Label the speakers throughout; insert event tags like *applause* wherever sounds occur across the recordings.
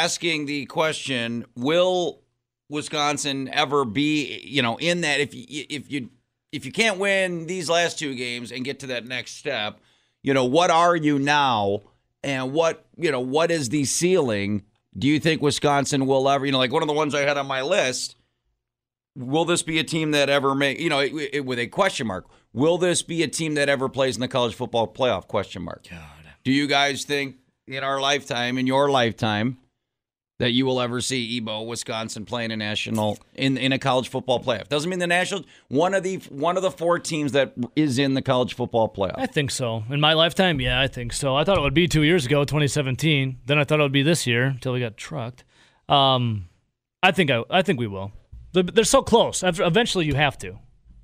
Speaker 1: asking the question: Will Wisconsin ever be, you know, in that if you, if you if you can't win these last two games and get to that next step, you know, what are you now, and what you know, what is the ceiling? Do you think Wisconsin will ever, you know, like one of the ones I had on my list? Will this be a team that ever make, you know, it, it, with a question mark? Will this be a team that ever plays in the college football playoff? Question mark.
Speaker 2: God.
Speaker 1: Do you guys think in our lifetime, in your lifetime, that you will ever see Ebo Wisconsin playing a national in in a college football playoff? Doesn't mean the national one of the one of the four teams that is in the college football playoff.
Speaker 3: I think so. In my lifetime, yeah, I think so. I thought it would be two years ago, 2017. Then I thought it would be this year until we got trucked. Um, I think I, I think we will. They're, they're so close. Eventually, you have to.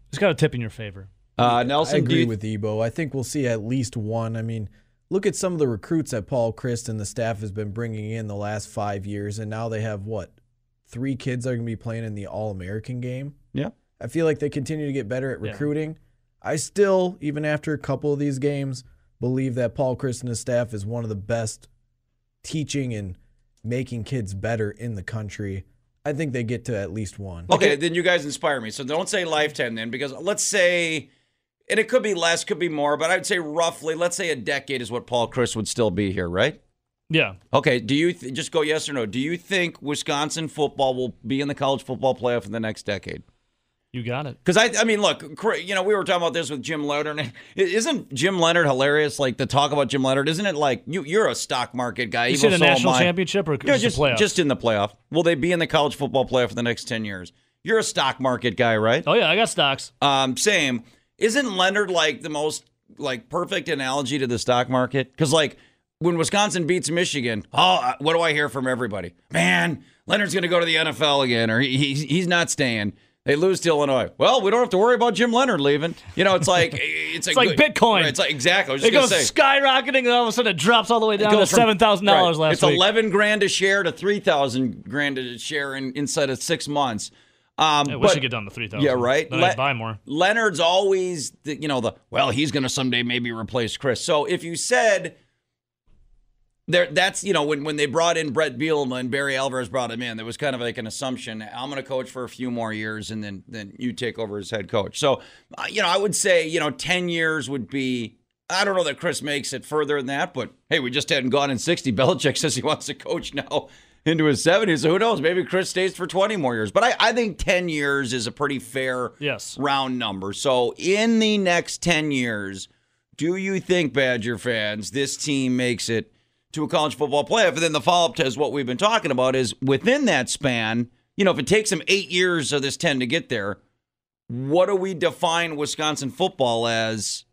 Speaker 3: It's got a tip in your favor.
Speaker 1: Uh, Nelson,
Speaker 4: I agree
Speaker 1: you,
Speaker 4: with Ebo. I think we'll see at least one. I mean, look at some of the recruits that Paul Chryst and the staff has been bringing in the last five years, and now they have what three kids that are going to be playing in the All American game.
Speaker 1: Yeah,
Speaker 4: I feel like they continue to get better at recruiting. Yeah. I still, even after a couple of these games, believe that Paul Chryst and his staff is one of the best teaching and making kids better in the country. I think they get to at least one.
Speaker 1: Okay, then you guys inspire me. So don't say lifetime then, because let's say, and it could be less, could be more, but I'd say roughly, let's say a decade is what Paul Chryst would still be here, right?
Speaker 3: Yeah.
Speaker 1: Okay. Do you th- just go yes or no? Do you think Wisconsin football will be in the college football playoff in the next decade?
Speaker 3: You got it.
Speaker 1: Because I, I mean, look, you know, we were talking about this with Jim Leonhard. *laughs* Isn't Jim Leonhard hilarious? Like the talk about Jim Leonhard, isn't it? Like you, you're a stock market guy.
Speaker 3: You said a national championship or yeah,
Speaker 1: just
Speaker 3: playoff?
Speaker 1: just in the playoff. Will they be in the college football playoff for the next ten years? You're a stock market guy, right?
Speaker 3: Oh yeah, I got stocks.
Speaker 1: Um, same. Isn't Leonhard like the most like perfect analogy to the stock market? Because like when Wisconsin beats Michigan, oh, uh, what do I hear from everybody? Man, Leonhard's going to go to the NFL again, or he, he's he's not staying. They lose to Illinois. Well, we don't have to worry about Jim Leonhard leaving. You know, it's like *laughs* it's,
Speaker 3: it's like good, Bitcoin.
Speaker 1: Right, it's like exactly.
Speaker 3: it goes
Speaker 1: say,
Speaker 3: skyrocketing, and all of a sudden it drops all the way down to seven thousand right, dollars last
Speaker 1: it's
Speaker 3: week.
Speaker 1: It's eleven grand a share to three thousand grand a share in, inside of six months.
Speaker 3: Um, yeah, we should get down to three thousand.
Speaker 1: Yeah, right.
Speaker 3: Then Le- buy more.
Speaker 1: Leonhard's always, the, you know, the well, he's going to someday maybe replace Chryst. So if you said there that's you know when when they brought in Brett Bielema and Barry Alvarez brought him in, there was kind of like an assumption I'm going to coach for a few more years and then then you take over as head coach. So uh, you know I would say you know 10 years would be I don't know that Chryst makes it further than that, but hey, we just hadn't gone in 60. Belichick says he wants to coach now into his 70s. So who knows? Maybe Chryst stays for 20 more years. But I, I think 10 years is a pretty fair
Speaker 3: yes.
Speaker 1: round number. So in the next 10 years, do you think, Badger fans, this team makes it to a college football playoff. And then the follow up to is what we've been talking about is within that span, you know, if it takes them eight years of this 10 to get there, what do we define Wisconsin football as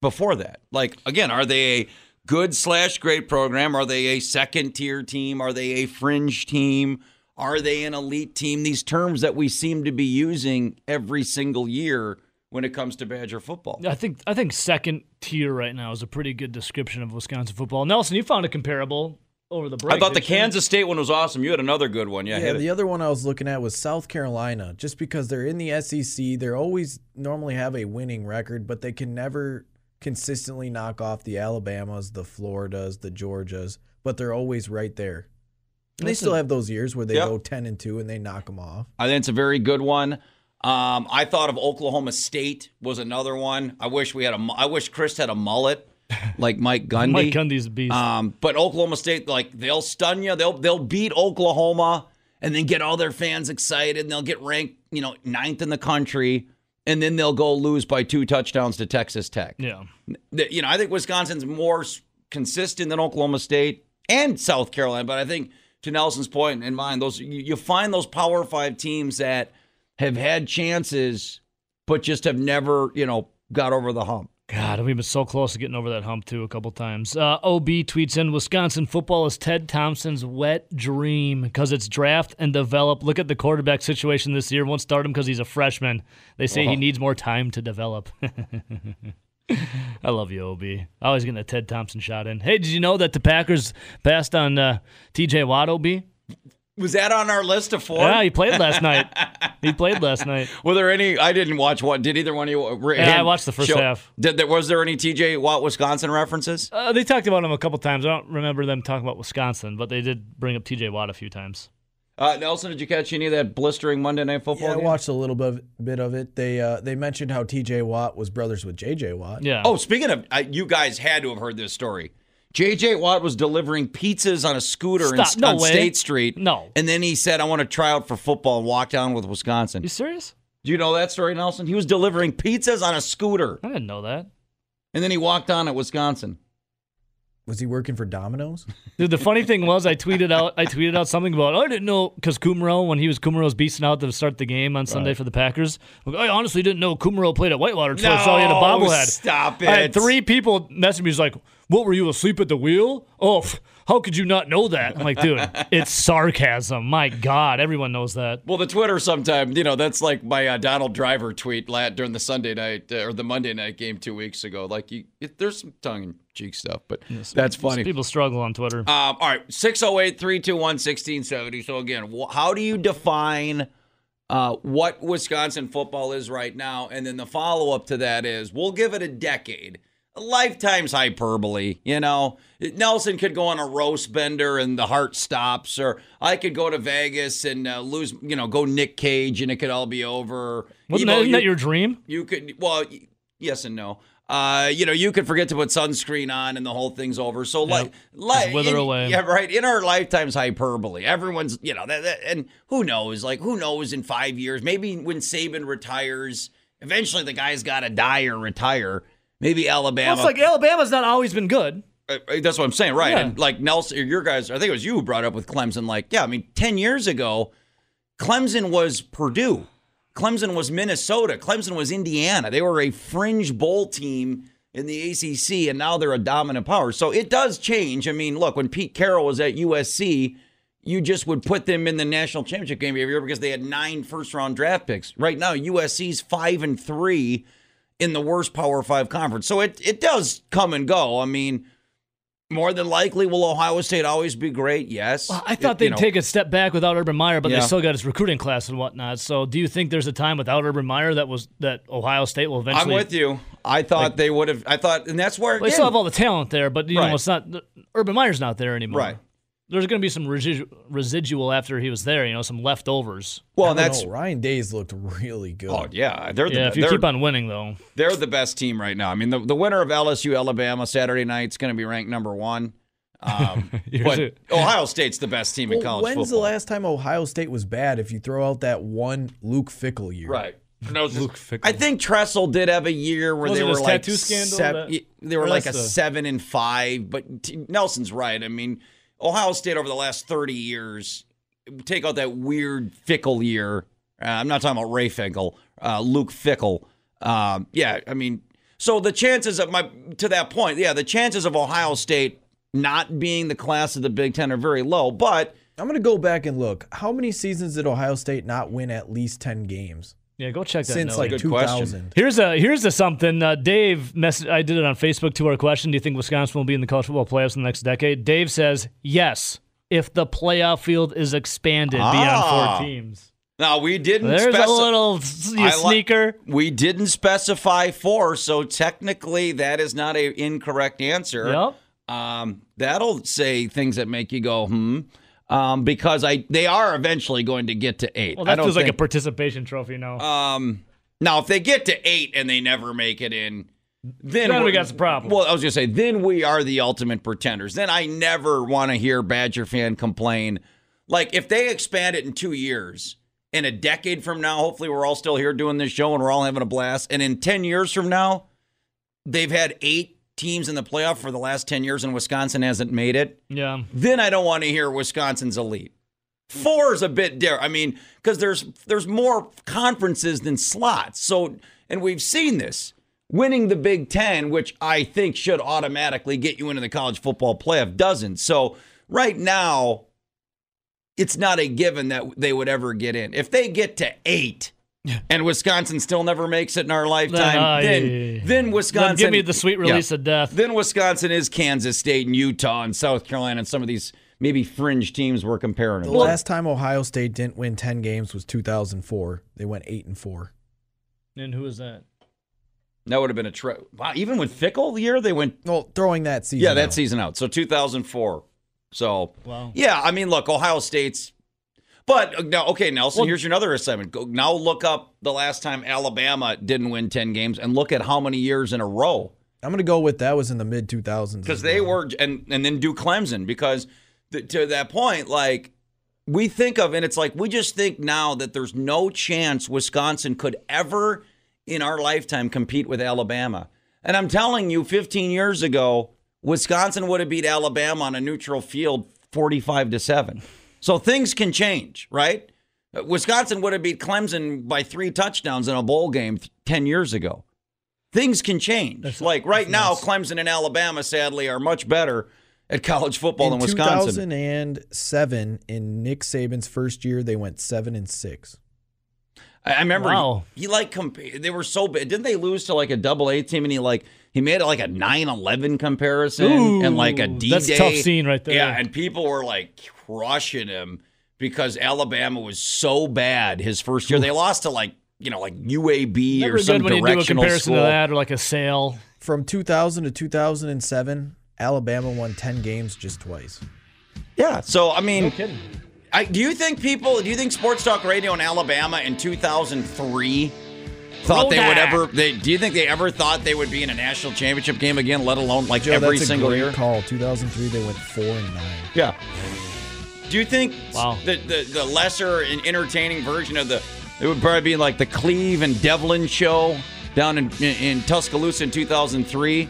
Speaker 1: before that? Like, again, are they a good slash great program? Are they a second tier team? Are they a fringe team? Are they an elite team? These terms that we seem to be using every single year when it comes to Badger football.
Speaker 3: I think I think second tier right now is a pretty good description of Wisconsin football. Nelson, you found a comparable over the break.
Speaker 1: I thought the Kansas State one was awesome. You had another good one. Yeah,
Speaker 4: yeah the other one I was looking at was South Carolina. Just because they're in the SEC, they always normally have a winning record, but they can never consistently knock off the Alabamas, the Floridas, the Georgias, but they're always right there. And they still have those years where they yep. go 10 and 2 and they knock them off.
Speaker 1: I think it's a very good one. Um, I thought of Oklahoma State was another one. I wish we had a. I wish Chryst had a mullet like Mike *laughs* Gundy.
Speaker 3: Mike Gundy's a beast.
Speaker 1: Um, but Oklahoma State, like they'll stun you. They'll they'll beat Oklahoma and then get all their fans excited. And they'll get ranked, you know, ninth in the country, and then they'll go lose by two touchdowns to Texas Tech.
Speaker 3: Yeah.
Speaker 1: You know, I think Wisconsin's more consistent than Oklahoma State and South Carolina. But I think to Nelson's point in mind, those you, you find those Power Five teams that have had chances, but just have never, you know, got over the hump.
Speaker 3: God, we've been so close to getting over that hump too a couple times. Uh, OB tweets in Wisconsin football is Ted Thompson's wet dream because it's draft and develop. Look at the quarterback situation this year. Won't start him because he's a freshman. They say he needs more time to develop. *laughs* I love you, OB. Always getting a Ted Thompson shot in. Hey, did you know that the Packers passed on uh, TJ Watt, OB?
Speaker 1: Was that on our list of four?
Speaker 3: Yeah, he played last *laughs* night. He played last night.
Speaker 1: Were there any? I didn't watch one. Did either one of you?
Speaker 3: Yeah, I watched the first half.
Speaker 1: Did there, was there any TJ Watt Wisconsin references?
Speaker 3: Uh, they talked about him a couple times. I don't remember them talking about Wisconsin, but they did bring up TJ Watt a few times.
Speaker 1: Uh, Nelson, did you catch any of that blistering Monday Night Football?
Speaker 4: Yeah, I watched a little bit bit of it. They uh, they mentioned how T.J. Watt was brothers with J.J. Watt.
Speaker 3: Yeah.
Speaker 1: Oh, speaking of, uh, you guys had to have heard this story. J.J. Watt was delivering pizzas on a scooter in,
Speaker 3: No
Speaker 1: on
Speaker 3: way.
Speaker 1: State Street.
Speaker 3: No.
Speaker 1: And then he said, I want to try out for football and walk down with Wisconsin.
Speaker 3: you serious?
Speaker 1: Do you know that story, Nelson? He was delivering pizzas on a scooter,
Speaker 3: I didn't know that.
Speaker 1: and then he walked on at Wisconsin.
Speaker 4: Was he working for Domino's? *laughs*
Speaker 3: Dude, the funny thing was, I tweeted out, I tweeted out something about, I didn't know because Kumerow, when he was Kumerow's beasting out to start the game on Sunday for the Packers, I honestly didn't know Kumerow played at Whitewater until I saw he had a bobblehead.
Speaker 1: stop it.
Speaker 3: I had three people message me, was like, "What were you asleep at the wheel? Oh, how could you not know that?" I'm like, dude, *laughs* it's sarcasm. My God, everyone knows that.
Speaker 1: Well, the Twitter sometime, you know, that's like my uh, Donald Driver tweet la- during the Sunday night uh, or the Monday night game two weeks ago. Like, you, it, there's some tongue in cheek stuff, but that's funny.
Speaker 3: People struggle on Twitter.
Speaker 1: Um, all right, 608 321 1670. So, again, wh- how do you define uh, what Wisconsin football is right now? And then the follow up to that is we'll give it a decade. A lifetime's hyperbole, you know. Nelson could go on a roast bender and the heart stops, or I could go to Vegas and uh, lose, you know, go Nick Cage and it could all be over.
Speaker 3: Wasn't
Speaker 1: Ebo,
Speaker 3: that, isn't
Speaker 1: you-
Speaker 3: that your dream?
Speaker 1: you could well yes and no uh, you know, you could forget to put sunscreen on and the whole thing's over. So, like, like
Speaker 3: wither
Speaker 1: in-
Speaker 3: away.
Speaker 1: Yeah, right. In our lifetimes, hyperbole. Everyone's, you know, that, that, and who knows? Like, who knows in five years? Maybe when Saban retires, eventually the guy's got to die or retire. Maybe Alabama.
Speaker 3: Well, it's like Alabama's not always been good.
Speaker 1: Uh, uh, That's what I'm saying, right?
Speaker 3: Yeah.
Speaker 1: And like Nelson, or your guys, I think it was you who brought up with Clemson. Like, yeah, I mean, ten years ago, Clemson was Purdue, Clemson was Minnesota, Clemson was Indiana. They were a fringe bowl team in the ACC, and now they're a dominant power. So it does change. I mean, look, when Pete Carroll was at USC, you just would put them in the national championship game every year because they had nine first round draft picks. Right now, USC's five and three in the worst Power Five conference. So it it does come and go. I mean, more than likely, will Ohio State always be great? Yes.
Speaker 3: I thought
Speaker 1: It-
Speaker 3: they'd
Speaker 1: you know,
Speaker 3: take a step back without Urban Meyer, but
Speaker 1: Yeah.
Speaker 3: they still got his recruiting class and whatnot. So, do you think there's a time without Urban Meyer that was that Ohio State will eventually?
Speaker 1: I'm with you. I thought they would have. I thought, and that's where
Speaker 3: They
Speaker 1: again,
Speaker 3: still have all the talent there, but you
Speaker 1: Right.
Speaker 3: know it's not. Urban Meyer's not there anymore.
Speaker 1: Right.
Speaker 3: There's going to be some residu- residual after he was there. You know, some leftovers.
Speaker 1: well, and that's
Speaker 4: know. Ryan Days looked really good.
Speaker 1: oh yeah, they're the
Speaker 3: Yeah, if you
Speaker 1: they're,
Speaker 3: keep on winning though.
Speaker 1: they're the best team right now. I mean, the the winner of LSU Alabama Saturday night is going to be ranked number one. Um, *laughs* but. Ohio State's the best team in college
Speaker 4: when's
Speaker 1: football.
Speaker 4: the last time Ohio State was bad? If you throw out that one Luke Fickell year,
Speaker 1: Right. No, just-
Speaker 3: Luke Fickell.
Speaker 1: I think Tressel did have a year where
Speaker 3: Was
Speaker 1: they
Speaker 3: it
Speaker 1: were like
Speaker 3: tattoo scandal
Speaker 1: sev-
Speaker 3: that-
Speaker 1: they were
Speaker 3: or
Speaker 1: like a
Speaker 3: the-
Speaker 1: seven and five. But t- Nelson's right. I mean, Ohio State over the last thirty years, take out that weird Fickell year. Uh, I'm not talking about Ray Fickle, uh, Luke Fickell. Um, yeah, I mean, so the chances of my to that point, yeah, the chances of Ohio State not being the class of the Big Ten are very low. But
Speaker 4: I'm gonna go back and look. How many seasons did Ohio State not win at least ten games
Speaker 3: Yeah, go check that.
Speaker 4: since
Speaker 3: note.
Speaker 4: like
Speaker 1: Good question.
Speaker 4: 2000?
Speaker 3: Here's a here's a something. Uh, Dave, mess- I did it on Facebook to our question. Do you think Wisconsin will be in the college football playoffs in the next decade? Dave says yes, if the playoff field is expanded
Speaker 1: Ah.
Speaker 3: beyond four teams.
Speaker 1: now we didn't.
Speaker 3: There's
Speaker 1: speci-
Speaker 3: a little s- you
Speaker 1: li-
Speaker 3: sneaker.
Speaker 1: We didn't specify four, so technically that is not a incorrect answer.
Speaker 3: Yep.
Speaker 1: Um, that'll say things that make you go, hmm. Um, because I they are eventually going to get to eight.
Speaker 3: Well, that feels like a participation trophy now.
Speaker 1: um now if they get to eight and they never make it in, then,
Speaker 3: Then we got some problems.
Speaker 1: Well, I was gonna say, then we are the ultimate pretenders. Then I never want to hear Badger fan complain. Like if they expand it in two years, in a decade from now, hopefully we're all still here doing this show and we're all having a blast. And in ten years from now, they've had eight teams in the playoff for the last ten years, and Wisconsin hasn't made it
Speaker 3: yeah.
Speaker 1: then I don't want to hear Wisconsin's elite. Four is a bit different. I mean, because there's there's more conferences than slots. So, and we've seen this. Winning the Big Ten, which I think should automatically get you into the college football playoff, doesn't. So right now, it's not a given that they would ever get in. If they get to eight, and Wisconsin still never makes it in our lifetime, ah,
Speaker 3: I-
Speaker 1: then then Wisconsin
Speaker 3: Then give me the sweet
Speaker 1: Yeah.
Speaker 3: release of death.
Speaker 1: then Wisconsin is Kansas State and Utah and South Carolina and some of these maybe fringe teams we're comparing
Speaker 4: The
Speaker 1: them.
Speaker 4: last time Ohio State didn't win 10 games was 2004. They went 8 and 4.
Speaker 3: And who was that?
Speaker 1: That would have been a tre- wow. Even with Fickell, the year they went
Speaker 4: Well, throwing that season.
Speaker 1: Yeah, that
Speaker 4: out.
Speaker 1: season out. So 2004. So
Speaker 3: Wow.
Speaker 1: yeah, I mean, look, Ohio State's. But uh, now, okay, Nelson.
Speaker 3: Well-
Speaker 1: here's your another assignment. Go now look up the last time Alabama didn't win ten games, and look at how many years in a row
Speaker 4: I'm going to go with that was in the mid 2000s.
Speaker 1: because they were, and and then do Clemson because th- to that point, like we think of, and it's like we just think now that there's no chance Wisconsin could ever in our lifetime compete with Alabama. And I'm telling you, 15 years ago, Wisconsin would have beat Alabama on a neutral field 45 to 7. So things can change, right? Uh, Wisconsin would have beat Clemson by three touchdowns in a bowl game th- 10 years ago. Things can change. like right now, Clemson and Alabama, sadly, are much better at college football
Speaker 4: in
Speaker 1: than Wisconsin.
Speaker 4: 2007, in Nick Saban's first year, they went 7 and 6.
Speaker 1: I I remember
Speaker 3: Wow.
Speaker 1: he, he like compa- they were so bad. Didn't they lose to like a double A team and he like he made it like a 9-11 comparison and like a
Speaker 3: Ooh,
Speaker 1: D
Speaker 3: that's a tough scene right there.
Speaker 1: Yeah, and people were like crushing him because Alabama was so bad his first year. They lost to like, you know, like UAB
Speaker 3: Never
Speaker 1: or some
Speaker 3: good when you do a comparison
Speaker 1: school.
Speaker 3: to that or like a sale.
Speaker 4: From 2000 to 2007, Alabama won 10 games just twice.
Speaker 1: Yeah, so I mean,
Speaker 3: kidding.
Speaker 1: I, do you think people? Do you think Sports Talk Radio in Alabama in 2003 thought they would ever? They, do you think they ever thought they would be in a national championship game again? Let alone like
Speaker 4: Joe,
Speaker 1: every
Speaker 4: that's
Speaker 1: single
Speaker 4: a great
Speaker 1: year.
Speaker 4: call. 2003, they went 4 and 9.
Speaker 1: Yeah. Do you think
Speaker 3: Wow.
Speaker 1: the, the the lesser and entertaining version of the it would probably be like the Cleve and Devlin show down in in, in Tuscaloosa in 2003?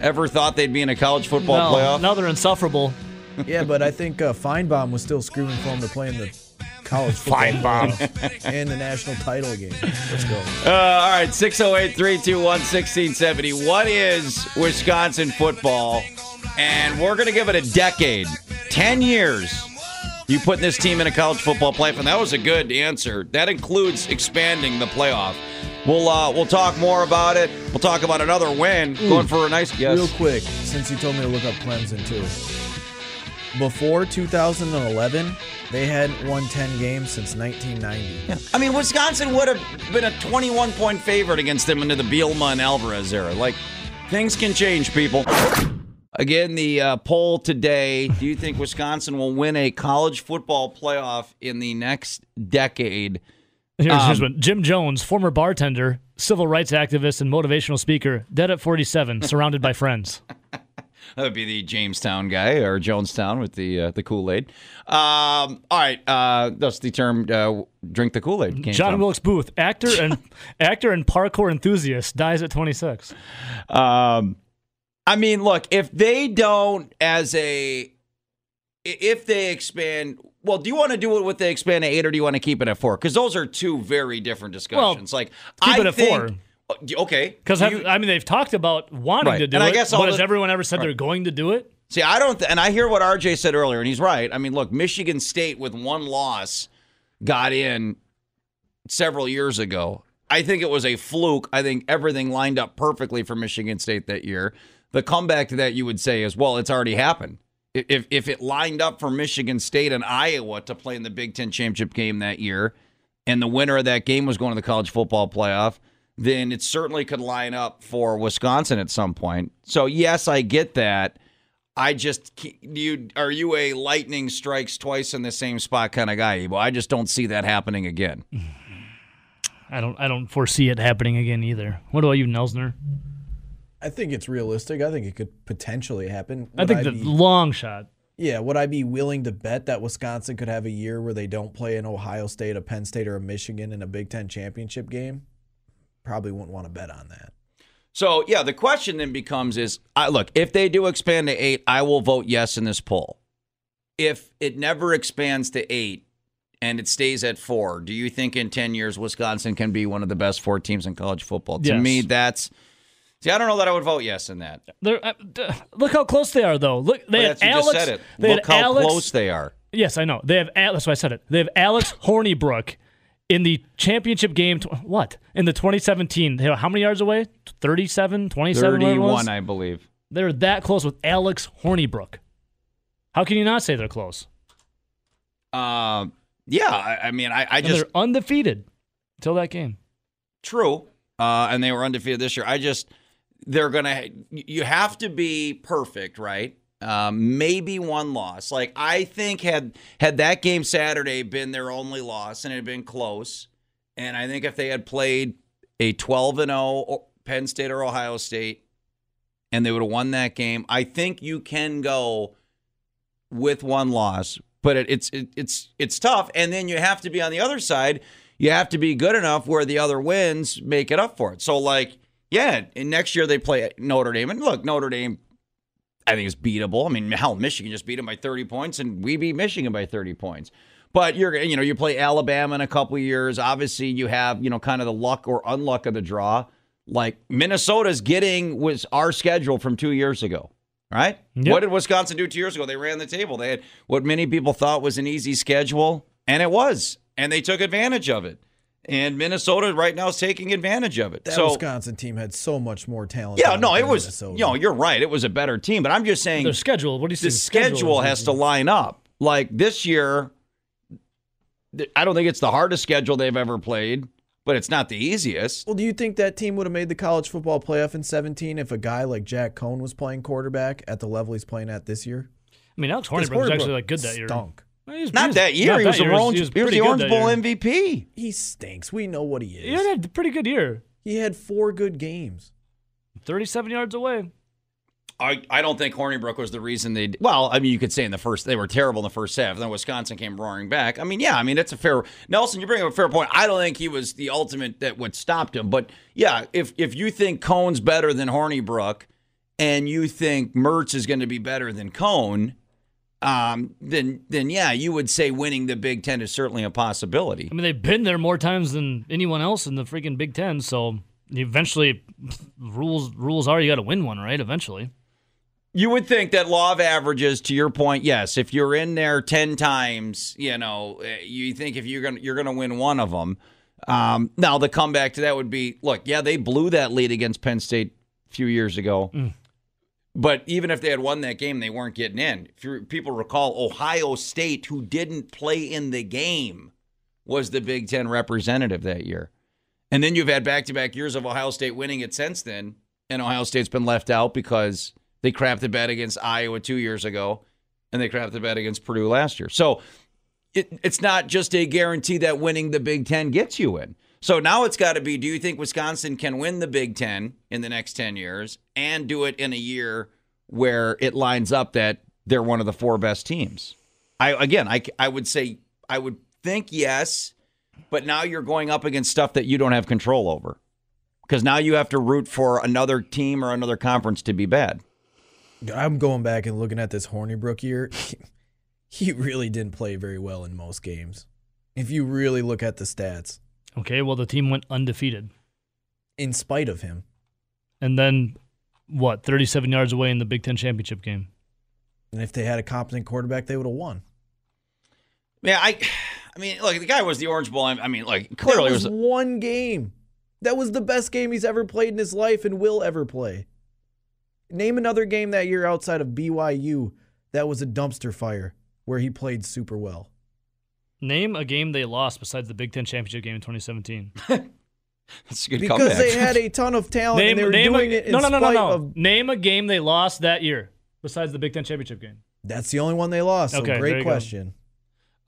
Speaker 1: Ever thought they'd be in a college football
Speaker 3: No,
Speaker 1: playoff?
Speaker 3: now they're insufferable. *laughs*
Speaker 4: Yeah, but I think uh, Finebaum was still screaming for him to play in the college football *laughs* and the national title game. Let's go.
Speaker 1: Uh, all right, 608 321 1670. What is Wisconsin football? And we're going to give it a decade 10 years. You putting this team in a college football playoff, and that was a good answer. That includes expanding the playoff. We'll uh, we'll talk more about it. We'll talk about another win. Going for a nice yes.
Speaker 4: Real quick, since you told me to look up Clemson too. Before 2011, they hadn't won 10 games since 1990. Yeah.
Speaker 1: I mean, Wisconsin would have been a 21 point favorite against them into the Bielema and Alvarez era. Like, things can change, people. Again, the uh, poll today do you think Wisconsin will win a college football playoff in the next decade?
Speaker 3: Here's, here's
Speaker 1: Um,
Speaker 3: one. Jim Jones, former bartender, civil rights activist, and motivational speaker, dead at 47, surrounded by friends. *laughs*
Speaker 1: That would be the Jamestown guy or Jonestown with the uh, the Kool Aid. Um, all right, uh, that's the term uh, "drink the Kool Aid."
Speaker 3: John Wilkes Booth, actor and *laughs* actor and parkour enthusiast, dies at 26.
Speaker 1: Um, I mean, look, if they don't, as a, if they expand, well, do you want to do it with the expand to eight, or do you want to keep it at four? Because those are two very different discussions. like,
Speaker 3: keep
Speaker 1: I
Speaker 3: it at
Speaker 1: think-
Speaker 3: four.
Speaker 1: Oh, okay,
Speaker 3: Because I mean, they've talked about wanting
Speaker 1: Right.
Speaker 3: to do
Speaker 1: And I
Speaker 3: it,
Speaker 1: guess all
Speaker 3: but has
Speaker 1: the-
Speaker 3: everyone ever said they're going to do it?
Speaker 1: See, I don't, th- and I hear what RJ said earlier, and he's right. I mean, look, Michigan State with one loss got in several years ago. I think it was a fluke. I think everything lined up perfectly for Michigan State that year. The comeback to that, you would say, is well, it's already happened. If if it lined up for Michigan State and Iowa to play in the Big Ten championship game that year, and the winner of that game was going to the college football playoff, then it certainly could line up for Wisconsin at some point. So yes, I get that. I just you are you a lightning strikes twice in the same spot kind of guy? Well, I just don't see that happening again.
Speaker 3: I don't. I don't foresee it happening again either. What about you, Nelsner?
Speaker 4: I think it's realistic. I think it could potentially happen.
Speaker 3: I
Speaker 4: Would
Speaker 3: think the
Speaker 4: be-
Speaker 3: long shot.
Speaker 4: Yeah, would I be willing to bet that Wisconsin could have a year where they don't play an Ohio State, a Penn State, or a Michigan in a Big Ten championship game? Probably wouldn't want to bet on that.
Speaker 1: So yeah, the question then becomes: Is I look if they do expand to eight, I will vote yes in this poll. If it never expands to eight and it stays at four, do you think in ten years Wisconsin can be one of the best four teams in college football? To me, that's see. I don't know that I would vote yes in that.
Speaker 3: Uh, look how close they are, though. Look, they
Speaker 1: But
Speaker 3: had Alex.
Speaker 1: just said it.
Speaker 3: They had
Speaker 1: Look how
Speaker 3: Alex,
Speaker 1: close they are.
Speaker 3: Yes, I know. They have. Al- That's why I said it. They have Alex Hornibrook in the championship game. What in the 2017? They were how many yards away? 37, 27, whatever?
Speaker 1: Thirty-one, I believe.
Speaker 3: They're that close with Alex Hornibrook. How can you not say they're close?
Speaker 1: Uh, yeah, I, I mean, I, I
Speaker 3: And
Speaker 1: just
Speaker 3: they're undefeated until that game.
Speaker 1: True. Uh, and they were undefeated this year. I just, they're going to, you have to be perfect, right? Um, maybe one loss. Like I think had had that game Saturday been their only loss and it had been close, and I think if they had played a 12 and 0 Penn State or Ohio State, and they would have won that game, I think you can go with one loss. But it, it's it, it's it's tough, and then you have to be on the other side you have to be good enough where the other wins make it up for it. So, like, yeah, and next year they play Notre Dame. And look, Notre Dame, I think it's beatable. I mean, hell, Michigan just beat them by 30 points, and we beat Michigan by 30 points. But you're, you know, you play Alabama in a couple years. Obviously, you have, you know, kind of the luck or unluck of the draw. Like Minnesota's getting was our schedule from two years ago. Right?
Speaker 3: Yep.
Speaker 1: What did Wisconsin do two years ago? They ran the table. They had what many people thought was an easy schedule, and it was and they took advantage of it. And Minnesota right now is taking advantage of it.
Speaker 4: That
Speaker 1: so,
Speaker 4: Wisconsin team had so much more talent.
Speaker 1: Yeah, no, it was.
Speaker 4: Minnesota.
Speaker 1: You know, you're right. It was a better team, but I'm just saying
Speaker 3: Their schedule. What do you say?
Speaker 1: the schedule
Speaker 3: is
Speaker 1: has to line up. Like this year, I don't think it's the hardest schedule they've ever played, but it's not the easiest.
Speaker 4: Well, do you think that team would have made the college football playoff in 17 if a guy like Jack Coan was playing quarterback at the level he's playing at this year?
Speaker 3: I mean, Alex Hornibrook was actually like good that year.
Speaker 4: Stunk.
Speaker 3: Well, he was- he
Speaker 1: Not
Speaker 3: was-
Speaker 1: that year.
Speaker 3: not
Speaker 1: he was
Speaker 3: that
Speaker 1: the
Speaker 3: year.
Speaker 1: Orange.
Speaker 3: He was
Speaker 1: He was
Speaker 3: pretty
Speaker 1: the
Speaker 3: good
Speaker 1: Orange Bowl
Speaker 3: year.
Speaker 1: MVP.
Speaker 4: He stinks. We know what he is.
Speaker 3: He had a pretty good year.
Speaker 4: He had four good games.
Speaker 3: 37 yards away.
Speaker 1: I, I don't think Hornibrook was the reason they. Well, I mean, you could say in the first they were terrible in the first half. Then Wisconsin came roaring back. I mean, yeah, I mean it's a fair. Nelson, you bring up a fair point. I don't think he was the ultimate that would stopped him. But yeah, if if you think Coan's better than Hornibrook, and you think Mertz is going to be better than Coan, um, then then yeah, you would say winning the Big Ten is certainly a possibility.
Speaker 3: I mean, they've been there more times than anyone else in the freaking Big Ten. So eventually, rules rules are you got to win one, right? Eventually.
Speaker 1: You would think that law of averages, to your point, yes. If you're in there ten times, you know, eh, you think if you're gonna you're gonna win one of them. Um, now the comeback to that would be, look, yeah, they blew that lead against Penn State a few years ago, but even if they had won that game, they weren't getting in. If people recall, Ohio State, who didn't play in the game, was the Big Ten representative that year. And then you've had back to back years of Ohio State winning it since then, and Ohio State's been left out because they crapped the bet against Iowa two years ago, and they crapped the bet against Purdue last year. So it, it's not just a guarantee that winning the Big Ten gets you in. So now it's got to be do you think Wisconsin can win the Big Ten in the next 10 years and do it in a year where it lines up that they're one of the four best teams? I Again, I, I would say, I would think yes, but now you're going up against stuff that you don't have control over because now you have to root for another team or another conference to be bad.
Speaker 4: I'm going back and looking at this Hornibrook year. *laughs* He really didn't play very well in most games. If you really look at the stats,
Speaker 3: Okay, well the team went undefeated,
Speaker 4: in spite of him.
Speaker 3: and then what? 37 yards away in the Big Ten championship game.
Speaker 4: And if they had a competent quarterback, they would have won.
Speaker 1: Yeah, I, I mean, look, the guy was the Orange Bowl. I mean, like clearly
Speaker 4: that
Speaker 1: it
Speaker 4: was
Speaker 1: was.
Speaker 4: one game. That was the best game he's ever played in his life and will ever play. Name another game that year outside of BYU that was a dumpster fire where he played super well.
Speaker 3: Name a game they lost besides the Big Ten championship game in 2017. *laughs*
Speaker 1: That's a good
Speaker 4: Because
Speaker 1: comeback.
Speaker 4: they had a ton of talent
Speaker 3: name
Speaker 4: and they were
Speaker 3: name
Speaker 4: doing
Speaker 3: a,
Speaker 4: it in
Speaker 3: no no no no
Speaker 4: spite
Speaker 3: no.
Speaker 4: of.
Speaker 3: Name a game they lost that year besides the Big Ten championship game.
Speaker 4: That's the only one they lost.
Speaker 3: Okay, there
Speaker 4: great
Speaker 3: you go.
Speaker 4: question.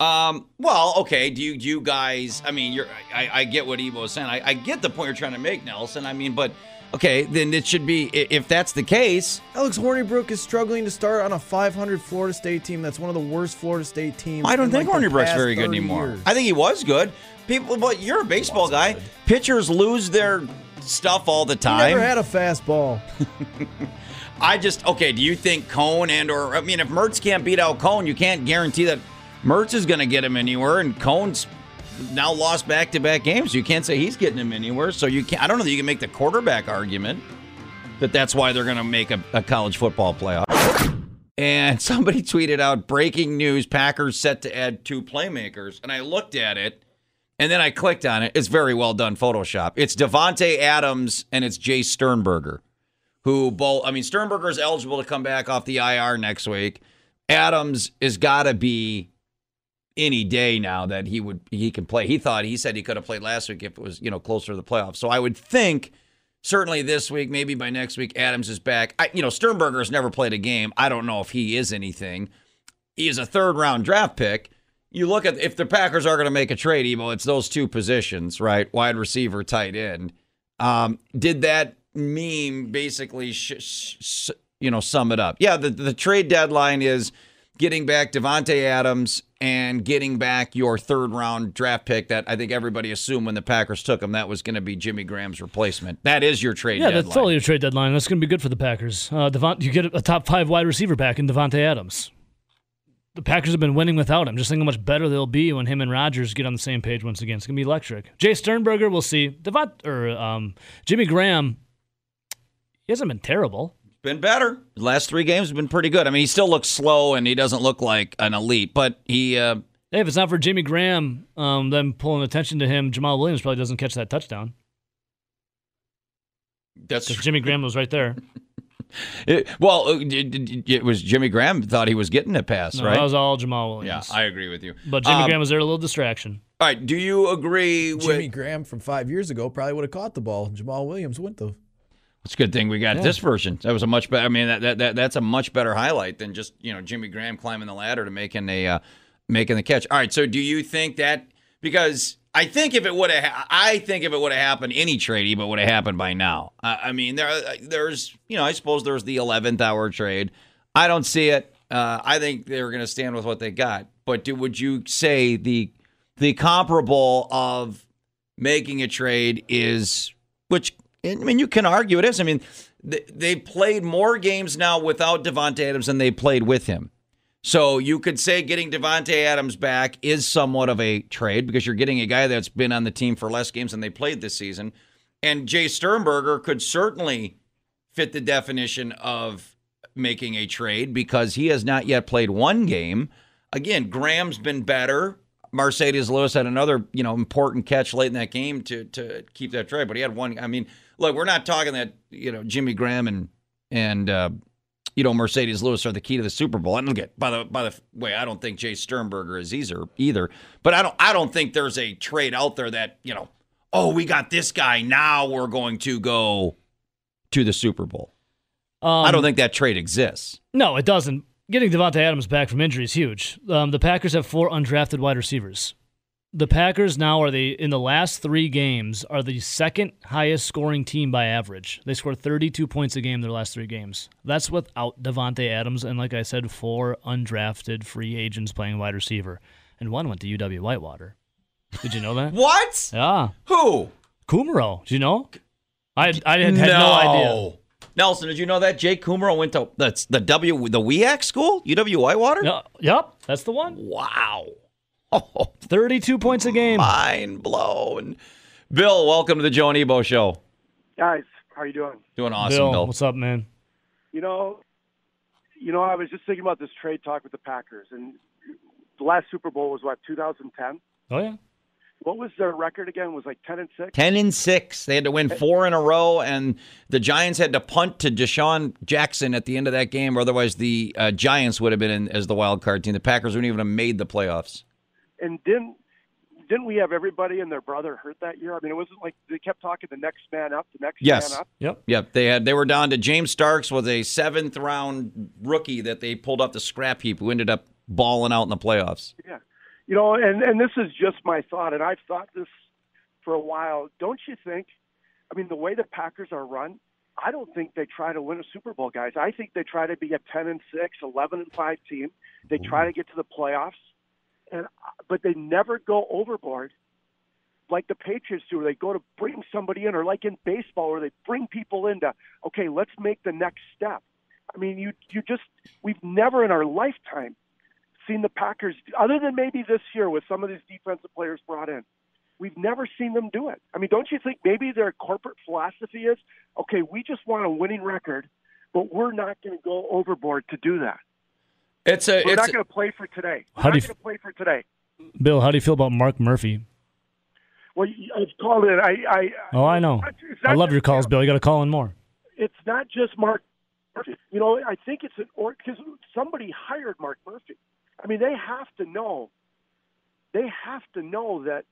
Speaker 1: Um. Well, okay. Do you, do you guys? I mean, you're. I, I get what Ebo is saying. I, I get the point you're trying to make, Nelson. I mean, but okay, then it should be. If that's the case,
Speaker 4: Alex Hornibrook is struggling to start on a 500 Florida State team. That's one of the worst Florida State teams.
Speaker 1: I don't
Speaker 4: in,
Speaker 1: think
Speaker 4: like,
Speaker 1: Hornibrook's very good anymore.
Speaker 4: years.
Speaker 1: I think he was good. People, but you're a baseball guy. Pitchers lose their stuff all the
Speaker 4: He
Speaker 1: time.
Speaker 4: never had a fastball. *laughs*
Speaker 1: I just okay. Do you think Coan and or I mean, if Mertz can't beat out Coan, you can't guarantee that Mertz is going to get him anywhere. And Coan's now lost back to back games. You can't say he's getting him anywhere. So you can't. I don't know that you can make the quarterback argument that that's why they're going to make a, a college football playoff. And somebody *laughs* tweeted out breaking news: Packers set to add two playmakers. And I looked at it. And then I clicked on it. It's very well done Photoshop. It's Davante Adams and it's Jace Sternberger who both I mean Sternberger is eligible to come back off the IR next week. Adams has got to be any day now that he would he can play. He thought he said he could have played last week if it was you know closer to the playoffs. So I would think certainly this week, maybe by next week, Adams is back. I, you know, Sternberger has never played a game. I don't know if he is anything. He is a third round draft pick. You look at if the Packers are going to make a trade, Ebo, it's those two positions, right? Wide receiver, tight end. Um, did that meme basically, sh- sh- you know, sum it up? Yeah, the the trade deadline is getting back Davante Adams and getting back your third round draft pick that I think everybody assumed when the Packers took him that was going to be Jimmy Graham's replacement. That is your trade
Speaker 3: Yeah,
Speaker 1: deadline.
Speaker 3: that's totally your trade deadline. That's going to be good for the Packers. Uh, Devont, you get a top five wide receiver back in Davante Adams. The Packers have been winning without him. Just think how much better they'll be when him and Rodgers get on the same page once again. It's going to be electric. Jace Sternberger, we'll see. Devont or um, Jimmy Graham, he hasn't been terrible.
Speaker 1: Been better. The last three games have been pretty good. I mean, he still looks slow and he doesn't look like an elite, but he. Uh,
Speaker 3: Hey, if it's not for Jimmy Graham, um, them pulling attention to him, Jamaal Williams probably doesn't catch that touchdown.
Speaker 1: that's
Speaker 3: Because Jimmy Graham was right there. *laughs*
Speaker 1: it, well. uh, It, it- it was Jimmy Graham thought he was getting a pass,
Speaker 3: No,
Speaker 1: right?
Speaker 3: That was all
Speaker 1: Jamaal
Speaker 3: Williams.
Speaker 1: yeah, I agree with you.
Speaker 3: but Jimmy
Speaker 1: Um,
Speaker 3: Graham was there a little distraction.
Speaker 1: All right. Do you agree with?
Speaker 4: Jimmy Graham from five years ago probably would have caught the ball. Jamaal Williams wouldn't have.
Speaker 1: It's a good thing we got this version. That was a much better. I mean, that, that, that that's a much better highlight than just you know Jimmy Graham climbing the ladder to making a uh, making the catch. All right. So do you think that because I think if it would have, I think if it would have happened, any trade, but would have happened by now. I, I mean, there there's you know I suppose there's the eleventh hour trade. I don't see it. Uh, I think they're going to stand with what they got. But do, would you say the the comparable of making a trade is which I mean you can argue it is. I mean they, played more games now without Davante Adams than they played with him. So you could say getting Davante Adams back is somewhat of a trade because you're getting a guy that's been on the team for less games than they played this season. And Jace Sternberger could certainly fit the definition of making a trade because he has not yet played one game. Again, Graham's been better. Marcedes Lewis had another, you know, important catch late in that game to to keep that trade, but he had one. I mean, look, we're not talking that you know Jimmy Graham and and uh, you know Marcedes Lewis are the key to the Super Bowl. And look at by the by the way, I don't think Jace Sternberger is either either. But I don't I don't think there's a trade out there that you know, oh, we got this guy now we're going to go to the Super Bowl.
Speaker 3: Um,
Speaker 1: I don't think that trade exists.
Speaker 3: No, it doesn't. Getting Davante Adams back from injury is huge. Um, the Packers have four undrafted wide receivers. The Packers now are the in the last three games are the second highest scoring team by average. They scored 32 points a game their last three games. That's without Davante Adams and, like I said, four undrafted free agents playing wide receiver, and one went to UW Whitewater. Did you know that? *laughs*
Speaker 1: What?
Speaker 3: yeah,
Speaker 1: Who?
Speaker 3: Kumerow. Did you know? I I had, had no. idea.
Speaker 1: Nelson, did you know that Jake Kumerow went to that's the W the WIAC school, UW Whitewater?
Speaker 3: Yep, yep, that's the one.
Speaker 1: Wow. Oh, *laughs*
Speaker 3: 32 points a game.
Speaker 1: mind blown. Bill, welcome to the Joe and Ebo show.
Speaker 2: Guys, how you doing?
Speaker 1: Doing awesome,
Speaker 3: Bill,
Speaker 1: Bill.
Speaker 3: what's up, man?
Speaker 2: You know, you know, I was just thinking about this trade talk with the Packers, and the last Super Bowl was what 2010.
Speaker 3: Oh yeah.
Speaker 2: What was their record again? It was like 10 and six.
Speaker 1: Ten and six. They had to win four in a row, and the Giants had to punt to DeSean Jackson at the end of that game, or otherwise the uh, Giants would have been in as the wild card team. The Packers wouldn't even have made the playoffs.
Speaker 2: And didn't didn't we have everybody and their brother hurt that year? I mean, it wasn't like they kept talking the next man up, the next
Speaker 1: Yes.
Speaker 2: man up.
Speaker 3: Yep.
Speaker 1: Yep, they had they were down to James Starks was a seventh round rookie that they pulled off the scrap heap who ended up balling out in the playoffs.
Speaker 2: Yeah. You know, and and this is just my thought, and I've thought this for a while. Don't you think? I mean, the way the Packers are run, I don't think they try to win a Super Bowl, guys. I think they try to be a 10 and 6, 11 and 5 team. They try to get to the playoffs, and uh, but they never go overboard like the Patriots do. They go to bring somebody in, or like in baseball, where they bring people in to okay, let's make the next step. I mean, you you just we've never in our lifetime seen the Packers, other than maybe this year with some of these defensive players brought in. We've never seen them do it. I mean, don't you think maybe their corporate philosophy is, okay, we just want a winning record, but we're not going to go overboard to do that.
Speaker 1: It's a
Speaker 2: We're
Speaker 1: it's
Speaker 2: not going to play for today. We're
Speaker 3: How
Speaker 2: not
Speaker 3: do
Speaker 2: going
Speaker 3: you
Speaker 2: to play for today.
Speaker 3: Bill, how do you feel about Mark Murphy?
Speaker 2: Well, I've called it. I, I
Speaker 3: Oh, I know. I love your calls,
Speaker 2: him.
Speaker 3: Bill. You got to call in more.
Speaker 2: It's not just Mark Murphy. You know, I think it's an or because somebody hired Mark Murphy. I mean, they have to know. They have to know that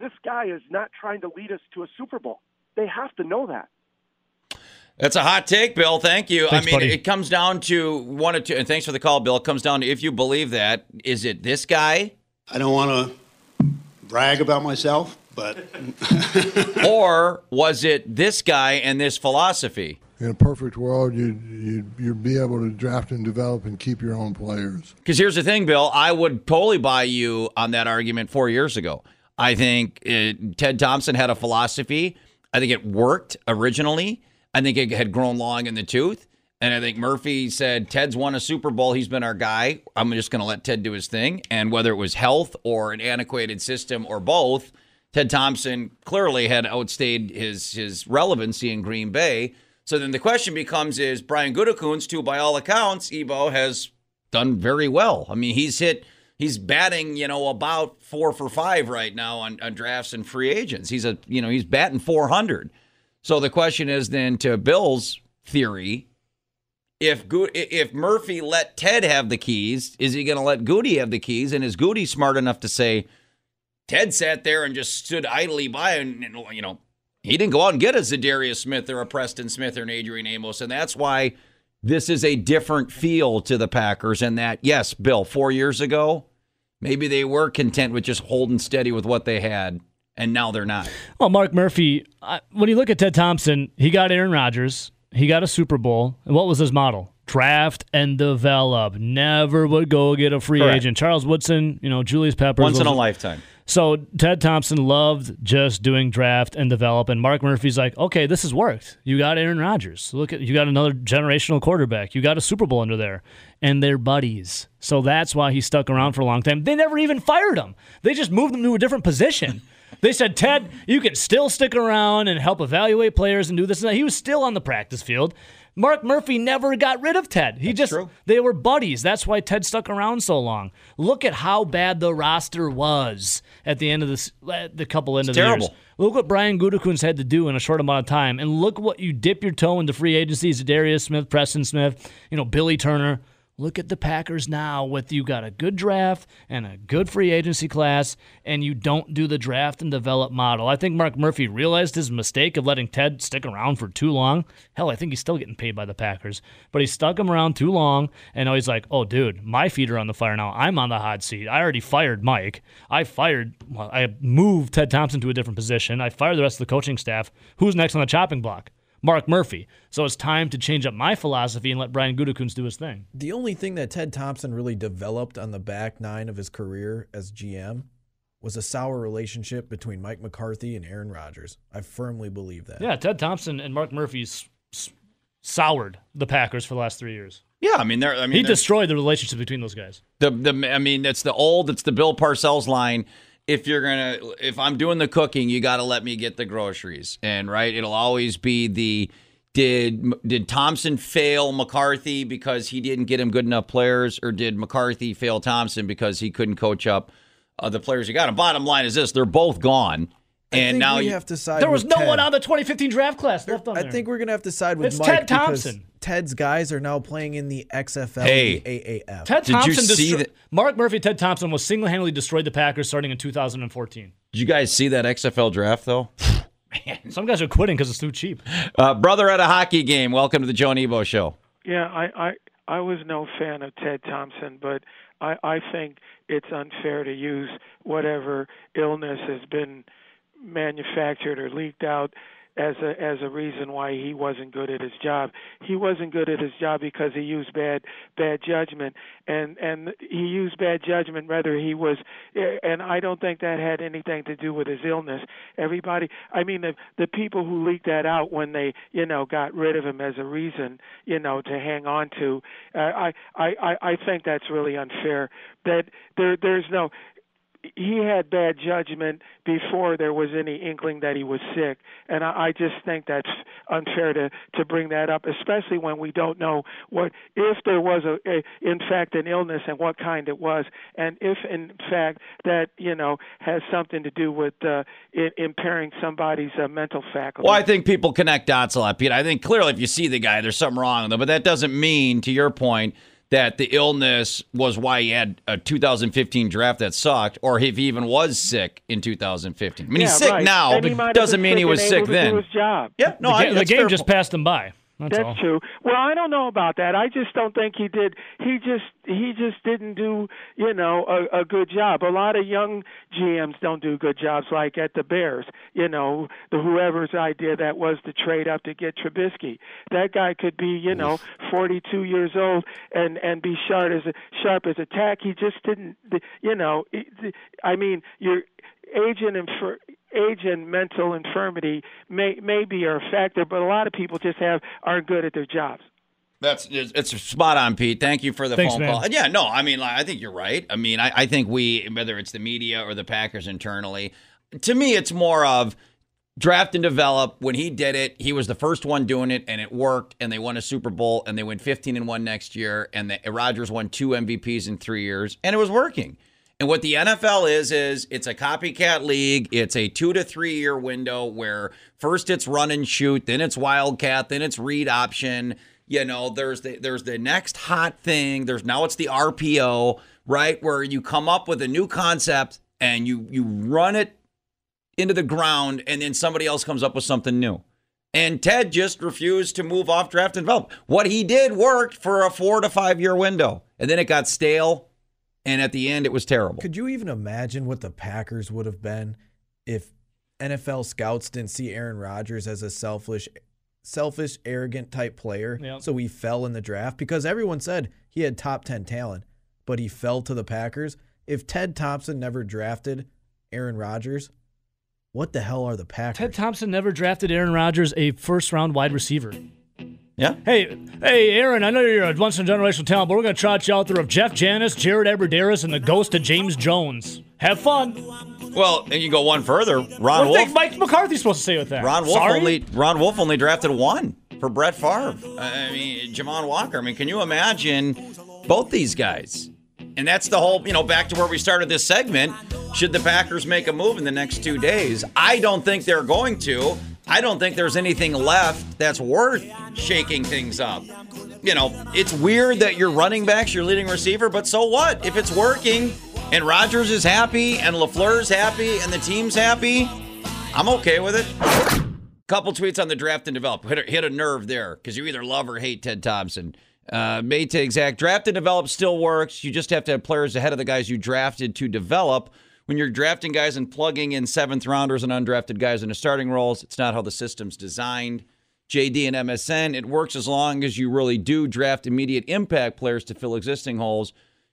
Speaker 2: this guy is not trying to lead us to a Super Bowl. They have to know that.
Speaker 1: That's a hot take, Bill. Thank you.
Speaker 3: Thanks,
Speaker 1: I mean,
Speaker 3: buddy.
Speaker 1: it comes down to one or two, and thanks for the call, Bill. It comes down to if you believe that, is it this guy
Speaker 5: I don't want to brag about myself, but *laughs*
Speaker 1: or was it this guy and this philosophy?
Speaker 6: in a perfect world, you'd, you'd, you'd be able to draft and develop and keep your own players.
Speaker 1: Because here's the thing, Bill. I would totally buy you on that argument four years ago. I think it, Ted Thompson had a philosophy. I think it worked originally. I think it had grown long in the tooth. And I think Murphy said, Ted's won a Super Bowl. He's been our guy. I'm just going to let Ted do his thing. And whether it was health or an antiquated system or both, Ted Thompson clearly had outstayed his his relevancy in Green Bay. So then the question becomes: Is Brian Gutekunst, who by all accounts, Ebo has done very well. I mean, he's hit, he's batting, you know, about four for five right now on, on drafts and free agents. He's a, you know, he's batting 400. So the question is then to Bill's theory, if Go- if Murphy let Ted have the keys, is he going to let Goody have the keys? And is Goody smart enough to say, Ted sat there and just stood idly by, and, and, you know, he didn't go out and get a Za'Darius Smith or a Preston Smith or an Adrian Amos, and that's why this is a different feel to the Packers. And that, yes, Bill, four years ago, maybe they were content with just holding steady with what they had, and now they're not.
Speaker 3: Well, Mark Murphy, I, when you look at Ted Thompson, he got Aaron Rodgers, he got a Super Bowl. And what was his model? Draft and develop. Never would go get a free
Speaker 1: Correct.
Speaker 3: agent. Charles Woodson, you know, Julius Peppers.
Speaker 1: Once in a lifetime.
Speaker 3: So Ted Thompson loved just doing draft and develop, and Mark Murphy's like, okay, this has worked. You got Aaron Rodgers. Look at you got another generational quarterback. You got a Super Bowl under there, and they're buddies. So that's why he stuck around for a long time. They never even fired him. They just moved him to a different position. They said, Ted, you can still stick around and help evaluate players and do this and that. He was still on the practice field. Mark Murphy never got rid of Ted. He just
Speaker 1: true.
Speaker 3: they were buddies. That's why Ted stuck around so long. Look at how bad the roster was at the end of this, uh, the couple end of the
Speaker 1: terrible.
Speaker 3: years. Look what Brian Gutekunst had to do in a short amount of time, and look what you dip your toe into free agency. Darius Smith, Preston Smith, you know Billy Turner. Look at the Packers now with you got a good draft and a good free agency class, and you don't do the draft and develop model. I think Mark Murphy realized his mistake of letting Ted stick around for too long. Hell, I think he's still getting paid by the Packers, but he stuck him around too long, and now he's like, oh, dude, my feet are on the fire now. I'm on the hot seat. I already fired Mike. I fired, well, I moved Ted Thompson to a different position. I fired the rest of the coaching staff. Who's next on the chopping block? Mark Murphy. So it's time to change up my philosophy and let Brian Gutekunst do his thing.
Speaker 4: The only thing that Ted Thompson really developed on the back nine of his career as GM was a sour relationship between Mike McCarthy and Aaron Rodgers. I firmly believe that.
Speaker 3: Yeah, Ted Thompson and Mark Murphy's s- soured the Packers for the last three years.
Speaker 1: Yeah, I mean, they're, I mean,
Speaker 3: He
Speaker 1: they're-
Speaker 3: destroyed the relationship between those guys.
Speaker 1: The the I mean, it's the old, it's the Bill Parcells line. If you're gonna, if I'm doing the cooking, you got to let me get the groceries, and right, it'll always be the did did Thompson fail McCarthy because he didn't get him good enough players, or did McCarthy fail Thompson because he couldn't coach up uh, the players he got? And bottom line is this: they're both gone,
Speaker 4: I
Speaker 1: and now you,
Speaker 4: have to side.
Speaker 3: There was
Speaker 4: with
Speaker 3: no one on the 2015 draft class left on
Speaker 4: I
Speaker 3: there.
Speaker 4: think we're gonna have to side with
Speaker 3: It's
Speaker 4: Mike
Speaker 3: Ted Thompson.
Speaker 4: Ted's guys are now playing in the XFL,
Speaker 1: Hey.
Speaker 4: the AAF.
Speaker 3: Ted
Speaker 1: Did you
Speaker 3: Thompson
Speaker 1: see
Speaker 3: destro-
Speaker 1: that-
Speaker 3: Mark Murphy, Ted Thompson was single-handedly destroyed the Packers starting in 2014.
Speaker 1: did you guys see that XFL draft though? *laughs*
Speaker 3: Some guys are quitting because it's too cheap.
Speaker 1: Uh, brother at a hockey game. Welcome to the Joe Nebo Show.
Speaker 7: Yeah, I, I I was no fan of Ted Thompson, but I I think it's unfair to use whatever illness has been manufactured or leaked out as a as a reason why he wasn't good at his job. He wasn't good at his job because he used bad bad judgment and and he used bad judgment whether he was and I don't think that had anything to do with his illness. Everybody I mean the the people who leaked that out when they, you know, got rid of him as a reason, you know, to hang on to uh, I I I I think that's really unfair that there there's no he had bad judgment before there was any inkling that he was sick, and I, I just think that's unfair to to bring that up, especially when we don't know what if there was a, a in fact an illness and what kind it was, and if in fact that you know has something to do with uh, I- impairing somebody's uh, mental faculty.
Speaker 1: Well, I think people connect dots a lot, Pete. I think clearly if you see the guy, there's something wrong with him, but that doesn't mean, to your point, that the illness was why he had a 2015 draft that sucked, or if he even was sick in 2015. I mean, he's sick
Speaker 7: right.
Speaker 1: now,
Speaker 7: And he
Speaker 1: but doesn't mean he was sick then.
Speaker 7: Do his job.
Speaker 1: Yeah, no,
Speaker 3: the,
Speaker 1: I,
Speaker 3: the game just
Speaker 1: point.
Speaker 3: passed him by. That's,
Speaker 7: That's true. Well, I don't know about that. I just don't think he did. He just he just didn't do you know a, a good job. A lot of young GMs don't do good jobs. Like at the Bears, you know, the whoever's idea that was to trade up to get Trubisky. That guy could be you know 42 years old and and be sharp as a, sharp as a tack. He just didn't. You know, I mean, your age and infer- age and mental infirmity may maybe are a factor, but a lot of people just have aren't good at their jobs.
Speaker 1: That's it's it's spot on, Pete. Thank you for the
Speaker 3: Thanks,
Speaker 1: phone
Speaker 3: man.
Speaker 1: call. Yeah, no, I mean, I think you're right. I mean, I, I think we, whether it's the media or the Packers internally, to me, it's more of draft and develop. When he did it, he was the first one doing it, and it worked. And they won a Super Bowl, and they went 15 and one next year. And the, Rodgers won two MVPs in three years, and it was working. And what the NFL is is it's a copycat league. It's a two to three year window where first it's run and shoot, then it's wildcat, then it's read option. You know, there's the there's the next hot thing. There's now it's the RPO, right? Where you come up with a new concept and you you run it into the ground, and then somebody else comes up with something new. And Ted just refused to move off draft and develop. What he did worked for a four to five year window, and then it got stale, and at the end it was terrible.
Speaker 4: Could you even imagine what the Packers would have been if NFL scouts didn't see Aaron Rodgers as a selfish, selfish, arrogant type player?
Speaker 3: Yep.
Speaker 4: So he fell in the draft because everyone said he had top 10 talent, but he fell to the Packers. If Ted Thompson never drafted Aaron Rodgers, what the hell are the Packers?
Speaker 3: Ted Thompson never drafted Aaron Rodgers a first round wide receiver.
Speaker 1: Yeah.
Speaker 3: Hey, hey, Aaron, I know you're a once in a generational talent, but we're going to trot you out there of Jeff Janis, Jared Abbrederis, and the ghost of James Jones. Have fun.
Speaker 1: Well, and you can go one further. Ron
Speaker 3: What
Speaker 1: Wolf.
Speaker 3: think Mike McCarthy's supposed to say with that?
Speaker 1: Ron Wolf
Speaker 3: Sorry?
Speaker 1: only Ron Wolf only drafted one for Brett Favre. I mean, Javon Walker. I mean, can you imagine both these guys? And that's the whole, you know, back to where we started this segment. Should the Packers make a move in the next two days? I don't think they're going to. I don't think there's anything left that's worth shaking things up. You know, it's weird that your running back's your leading receiver, but so what? If it's working and Rodgers is happy and LaFleur's happy and the team's happy, I'm okay with it. Couple tweets on the draft and develop. Hit a, hit a nerve there because you either love or hate Ted Thompson. Uh, made to exact draft and develop still works. You just have to have players ahead of the guys you drafted to develop. When you're drafting guys and plugging in seventh rounders and undrafted guys into starting roles, it's not how the system's designed. JD and MSN, it works as long as you really do draft immediate impact players to fill existing holes.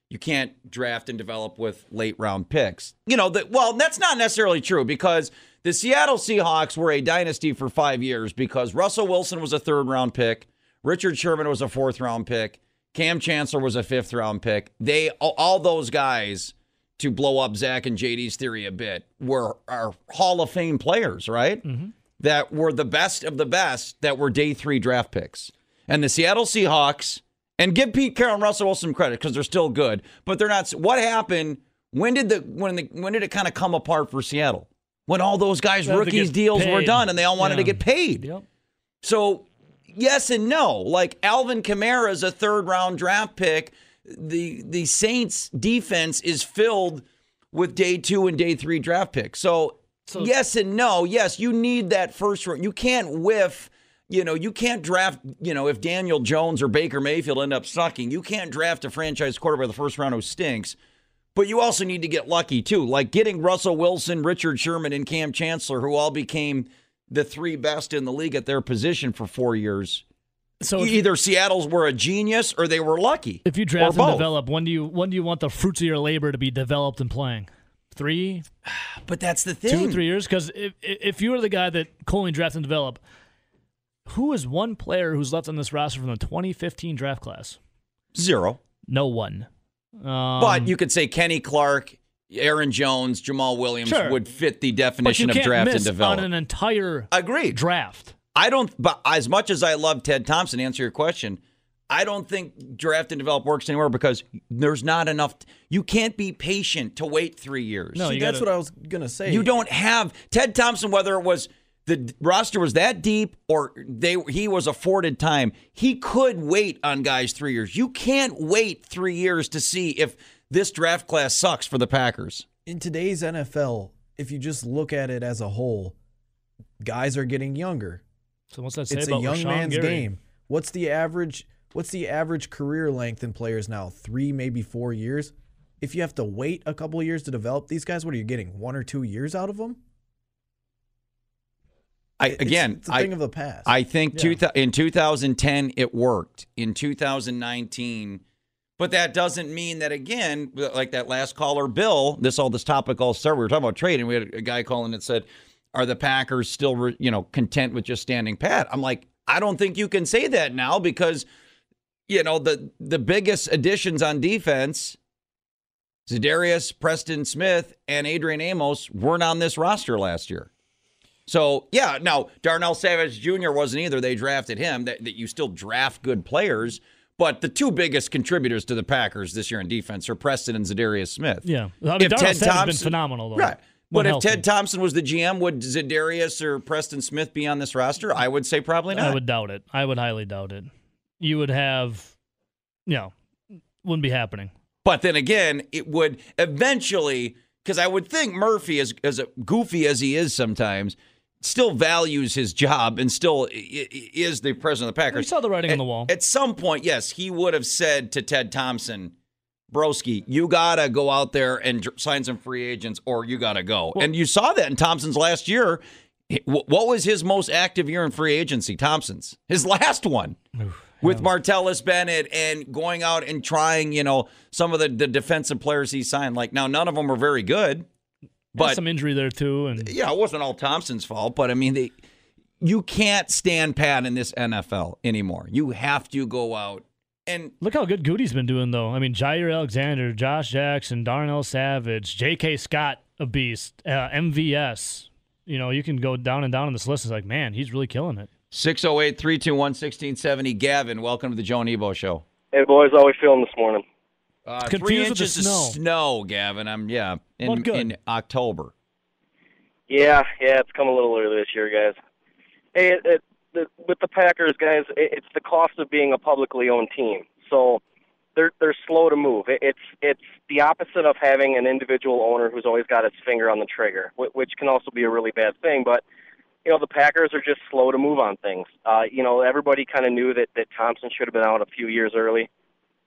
Speaker 1: You can't draft and develop with late round picks. You know, that well, that's not necessarily true because the Seattle Seahawks were a dynasty for five years because Russell Wilson was a third round pick, Richard Sherman was a fourth round pick, Kam Chancellor was a fifth round pick. They all, all those guys to blow up Zach and JD's theory a bit were our Hall of Fame players, right? Mm-hmm. That were the best of the best that were day three draft picks. And the Seattle Seahawks, and give Pete Carroll and Russell Wilson credit because they're still good, but they're not. What happened? When did the when the when did it kind of come apart for Seattle? When all those guys'
Speaker 3: They had to
Speaker 1: rookies deals were done and they all wanted to get paid.
Speaker 3: Yep.
Speaker 1: So, yes and no. Like Alvin Kamara is a third round draft pick. The the Saints defense is filled with day two and day three draft picks. So,
Speaker 3: So-
Speaker 1: yes and no. Yes, you need that first round. You can't whiff. You know, you can't draft. You know, if Daniel Jones or Baker Mayfield end up sucking, you can't draft a franchise quarterback in the first round who stinks. But you also need to get lucky too, like getting Russell Wilson, Richard Sherman, and Kam Chancellor, who all became the three best in the league at their position for four years.
Speaker 3: So if,
Speaker 1: Either Seattle's were a genius or they were lucky.
Speaker 3: if you draft and
Speaker 1: both.
Speaker 3: develop, when do you when do you want the fruits of your labor to be developed and playing? Three, *sighs*
Speaker 1: But that's the thing.
Speaker 3: two, three years? Because if if you were the guy that Coley draft and develop, who is one player who's left on this roster from the 2015 draft class?
Speaker 1: Zero.
Speaker 3: No one. Um,
Speaker 1: but you could say Kenny Clark Aaron Jones, Jamaal Williams
Speaker 3: Sure.
Speaker 1: would fit the definition of draft and develop.
Speaker 3: on an entire
Speaker 1: Agreed.
Speaker 3: draft.
Speaker 1: I don't, but as much as I love Ted Thompson, answer your question, I don't think draft and develop works anywhere because there's not enough. You can't be patient to wait three years.
Speaker 3: No,
Speaker 4: See,
Speaker 3: you
Speaker 4: that's
Speaker 3: gotta-
Speaker 4: what I was gonna say.
Speaker 1: You don't have Ted Thompson, whether it was the roster was that deep or they he was afforded time. He could wait on guys three years. You can't wait three years to see if this draft class sucks for the Packers.
Speaker 4: in today's NFL, if you just look at it as a whole, guys are getting younger.
Speaker 3: So what's that say
Speaker 4: It's a young
Speaker 3: Rashan
Speaker 4: man's
Speaker 3: Gary?
Speaker 4: game. What's the average? What's the average career length in players now? Three, maybe four years. If you have to wait a couple of years to develop these guys, what are you getting? One or two years out of them?
Speaker 1: I again,
Speaker 4: it's a
Speaker 1: I
Speaker 4: thing of the past.
Speaker 1: I think
Speaker 3: Yeah.
Speaker 1: two thou- in 2010 it worked. In 2019, but that doesn't mean that again, like that last caller, Bill. This all this topic all started. We were talking about trade, and we had a guy calling that said, "Are the Packers still, you know, content with just standing pat?" I'm like, I don't think you can say that now because, you know, the the biggest additions on defense. Za'Darius, Preston Smith, and Adrian Amos weren't on this roster last year. So yeah, now Darnell Savage Jr. wasn't either. They drafted him. That, that you still draft good players, but the two biggest contributors to the Packers this year in defense are Preston and Za'Darius Smith.
Speaker 3: Yeah. I mean, Darnell been phenomenal, though.
Speaker 1: Right. But if
Speaker 3: healthy.
Speaker 1: Ted Thompson was the GM, would Za'Darius or Preston Smith be on this roster? I would say probably not.
Speaker 3: I would doubt it. I would highly doubt it. You would have, you know, wouldn't be happening.
Speaker 1: But then again, it would eventually, because I would think Murphy, as as goofy as he is sometimes, still values his job and still is the president of the Packers.
Speaker 3: We saw the writing on the wall.
Speaker 1: At some point, yes, he would have said to Ted Thompson, Broski, you gotta go out there and sign some free agents, or you gotta go. and you saw that in Thompson's last year. What was his most active year in free agency? Thompson's his last one with Martellus Bennett and going out and trying, you know, some of the, the defensive players he signed. Like now, none of them were very good,
Speaker 3: But
Speaker 1: but
Speaker 3: some injury there too, and
Speaker 1: yeah, it wasn't all Thompson's fault. But I mean, they, you can't stand pat in this NFL anymore. You have to go out and
Speaker 3: look how good Gutey's been doing though. I mean, Jaire Alexander, Josh Jackson, Darnell Savage, J.K. Scott, a beast, uh, MVS. You know, you can go down and down on this list. It's like, man, he's really killing it.
Speaker 1: 608 321 1670. Gavin, welcome to the Joe and Ebo show.
Speaker 8: Hey boys, how we feeling this morning?
Speaker 1: Uh,
Speaker 3: Confused
Speaker 1: three
Speaker 3: with the
Speaker 1: inches
Speaker 3: snow.
Speaker 1: of snow, Gavin. I'm yeah in, in October.
Speaker 8: Yeah, yeah, it's come a little early this year, guys. Hey, it, it, the, with the Packers, guys, it, it's the cost of being a publicly owned team. So they're they're slow to move. It, it's it's the opposite of having an individual owner who's always got his finger on the trigger, which can also be a really bad thing. But you know, the Packers are just slow to move on things. Uh, you know, everybody kind of knew that that Thompson should have been out a few years early,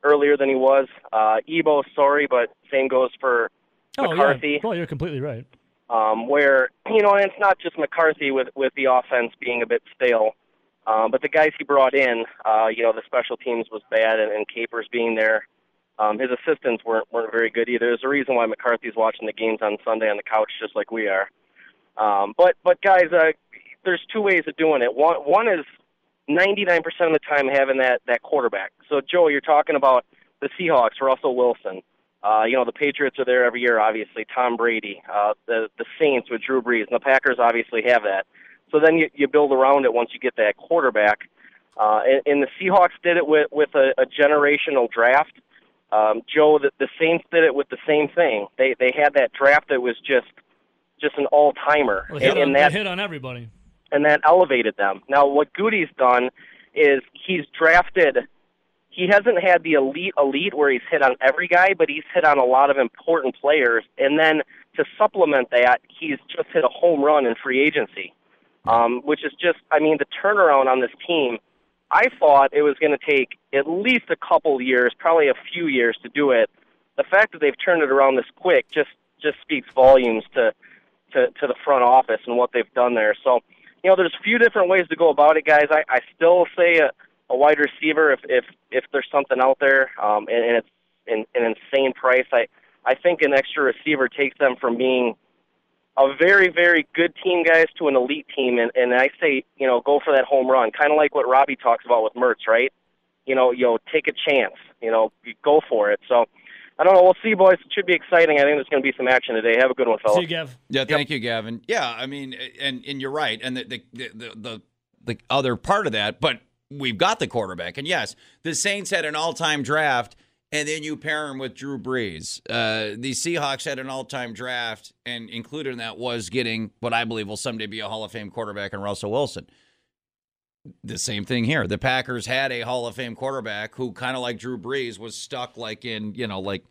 Speaker 8: earlier than he was. Uh, Ebo, sorry, but same goes for
Speaker 3: Oh
Speaker 8: McCarthy.
Speaker 3: yeah, well, you're completely right.
Speaker 8: Um, where you know, and it's not just McCarthy with with the offense being a bit stale, um, but the guys he brought in, uh, you know, the special teams was bad, and, and Capers being there, um, his assistants weren't weren't very good either. There's a reason why McCarthy's watching the games on Sunday on the couch just like we are. Um, but but guys, uh, there's two ways of doing it. One one is 99% of the time having that that quarterback. So Joe, you're talking about the Seahawks, Russell Wilson. Uh, you know, the Patriots are there every year, obviously. Tom Brady, uh, the the Saints with Drew Brees, and the Packers obviously have that. So then you, you build around it once you get that quarterback. Uh, and, and the Seahawks did it with with a, a generational draft. Um, Joe, the, the Saints did it with the same thing. They they had that draft that was just just an all timer,
Speaker 3: Well,
Speaker 8: and,
Speaker 3: on,
Speaker 8: and that
Speaker 3: hit on everybody.
Speaker 8: and that elevated them. Now, what Gutey's done is he's drafted. He hasn't had the elite elite where he's hit on every guy, but he's hit on a lot of important players. And then to supplement that, he's just hit a home run in free agency, um, which is just, I mean, the turnaround on this team. I thought it was going to take at least a couple years, probably a few years to do it. The fact that they've turned it around this quick just just speaks volumes to to, to the front office and what they've done there. So, you know, there's a few different ways to go about it, guys. I, I still say a, a wide receiver if if if there's something out there, um, and, and it's an, an insane price. I I think an extra receiver takes them from being a very very good team, guys, to an elite team. And and I say, you know, go for that home run, kind of like what Robbie talks about with Mertz, right? You know, you know, take a chance. You know, you go for it. So. I don't know. We'll see, boys. It should be exciting. I think there's going to be some action today. Have a good one, fellas.
Speaker 3: See you, Gav.
Speaker 1: Yeah, thank you, Gavin. Yeah, I mean, and and you're right, and the the, the the the other part of that, but we've got the quarterback, and yes, the Saints had an all-time draft, and then you pair him with Drew Brees. Uh, the Seahawks had an all-time draft, and included in that was getting what I believe will someday be a Hall of Fame quarterback in Russell Wilson. The same thing here. The Packers had a Hall of Fame quarterback who, kind of like Drew Brees, was stuck like in you know like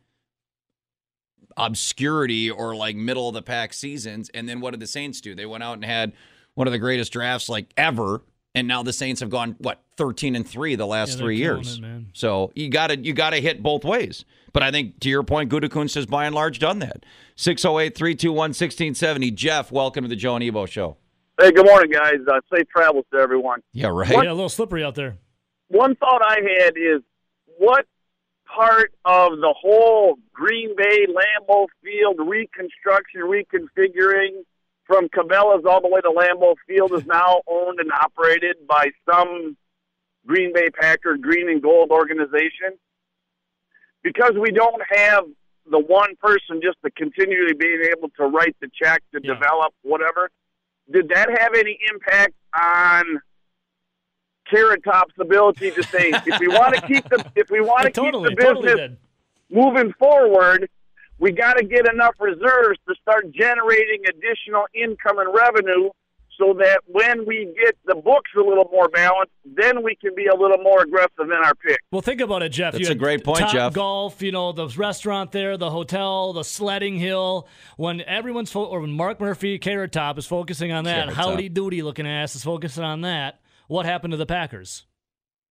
Speaker 1: obscurity or like middle of the pack seasons. And then what did the Saints do? They went out and had one of the greatest drafts like ever. And now the Saints have gone what thirteen and three the last
Speaker 3: Yeah,
Speaker 1: three years.
Speaker 3: it, man.
Speaker 1: So you got to you got to hit both ways. But I think to your point, Gutekunst has by and large done that. 608-321-1670. Jeff, welcome to the Joe and Ebo show.
Speaker 9: Hey, good morning, guys. Uh, safe travels to everyone.
Speaker 1: Yeah, right.
Speaker 3: Yeah, a little slippery out there.
Speaker 9: One thought I had is what part of the whole Green Bay Lambeau Field reconstruction, reconfiguring from Cabela's all the way to Lambeau Field is now owned and operated by some Green Bay Packer green and gold organization? Because we don't have the one person just to continually being able to write the check to
Speaker 3: Yeah.
Speaker 9: develop whatever. Did that have any impact on Carrot Top's ability to say if we want to *laughs* keep the if we want to
Speaker 3: totally,
Speaker 9: keep the business
Speaker 3: totally
Speaker 9: moving forward, we got to get enough reserves to start generating additional income and revenue so that when we get the books a little more balanced, then we can be a little more aggressive in our pick.
Speaker 3: Well, think about it, Jeff.
Speaker 1: That's
Speaker 3: You
Speaker 1: a great point,
Speaker 3: Top
Speaker 1: Jeff.
Speaker 3: Golf, you know, the restaurant there, the hotel, the sledding hill. When everyone's fo- or when Mark Murphy, Carrot Top is focusing on that,
Speaker 1: Carrot
Speaker 3: Howdy Doody looking ass is focusing on that. What happened to the Packers?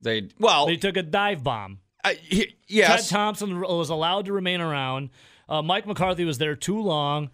Speaker 1: They well,
Speaker 3: They took a dive bomb.
Speaker 1: I, he- yes.
Speaker 3: Ted Thompson was allowed to remain around. Uh, Mike McCarthy was there too long.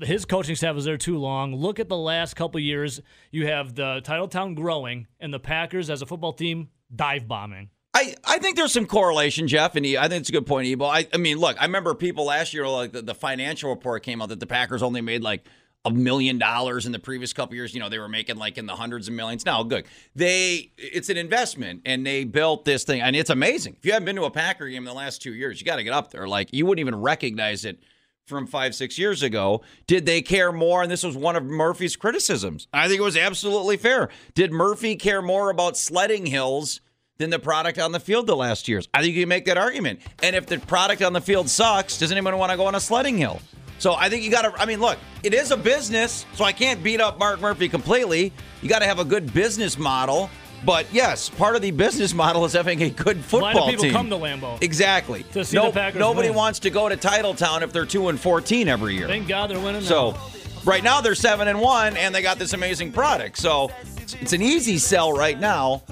Speaker 3: His coaching staff was there too long. Look at the last couple years. You have the Titletown growing, and the Packers as a football team dive bombing.
Speaker 1: I, I think there's some correlation, Jeff, and I think it's a good point, Ebo. I, I mean, look, I remember people last year, like the, the financial report came out that the Packers only made like a million dollars in the previous couple years. You know, they were making like in the hundreds of millions. Now, good. They, it's an investment, and they built this thing, and it's amazing. If you haven't been to a Packer game in the last two years, you got to get up there. Like you wouldn't even recognize it from five, six years ago. Did they care more? And this was one of Murphy's criticisms. I think it was absolutely fair. Did Murphy care more about sledding hills? than the product on the field the last years. I think you can make that argument. And if the product on the field sucks, does anyone want to go on a sledding hill? So I think you got to. I mean, look, it is a business, so I can't beat up Mark Murphy completely. You got to have a good business model. But yes, part of the business *laughs* model is having a good football team.
Speaker 3: Why do people
Speaker 1: team.
Speaker 3: come to Lambeau?
Speaker 1: Exactly.
Speaker 3: To see the Packers
Speaker 1: nobody
Speaker 3: win.
Speaker 1: wants to go to Titletown if they're two and fourteen every year.
Speaker 3: Thank God they're winning.
Speaker 1: So
Speaker 3: now.
Speaker 1: right now they're seven and one, and they got this amazing product. So it's, it's an easy sell right now.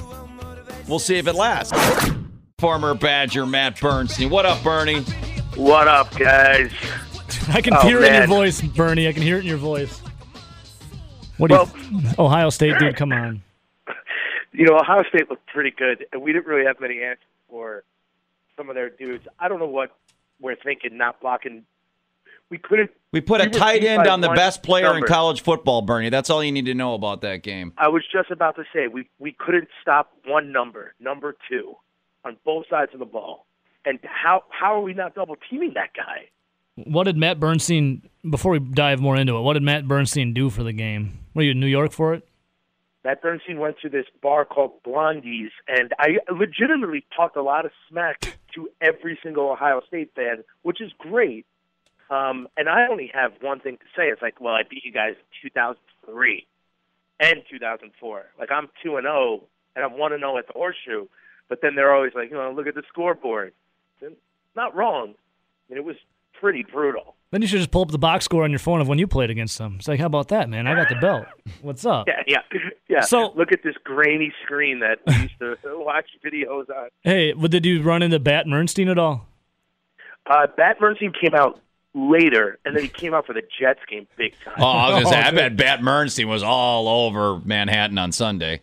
Speaker 1: We'll see if it lasts. Former Badger Matt Bernstein. What up, Bernie?
Speaker 9: What up, guys? *laughs*
Speaker 3: I can
Speaker 9: Oh,
Speaker 3: hear it in your voice, Bernie. I can hear it in your voice. What do you, Ohio State dude? Come on. *laughs*
Speaker 10: you know, Ohio State looked pretty good, and we didn't really have many answers for some of their dudes. I don't know what we're thinking, not blocking. We couldn't.
Speaker 1: We put a
Speaker 10: we
Speaker 1: tight end on the best player in college football, Bernie. That's all you need to know about that game.
Speaker 10: I was just about to say we we couldn't stop one number, number two, on both sides of the ball. And how how are we not double teaming that guy?
Speaker 3: What did Matt Bernstein? Before we dive more into it, what did Matt Bernstein do for the game? Were you in New York for it?
Speaker 10: Matt Bernstein went to this bar called Blondie's, and I legitimately talked a lot of smack to every single Ohio State fan, which is great. Um, and I only have one thing to say. It's like, well, I beat you guys in 2003 and 2004. Like I'm two and zero, and I'm one and zero at the Horseshoe. But then they're always like, you know, look at the scoreboard. And not wrong. I mean, it was pretty brutal.
Speaker 3: Then you should just pull up the box score on your phone of when you played against them. It's like, how about that, man? I got the belt. What's up?
Speaker 10: Yeah, yeah, *laughs* yeah.
Speaker 3: So-
Speaker 10: look at this grainy screen that we used to *laughs* watch videos on.
Speaker 3: Hey, what did you run into Bat Bernstein at all?
Speaker 10: Uh, Bat Bernstein came out later, and then he came out for the Jets game big time.
Speaker 1: Oh, I was gonna say, I *laughs*
Speaker 3: Oh,
Speaker 1: bet Bat Bernstein was all over Manhattan on Sunday.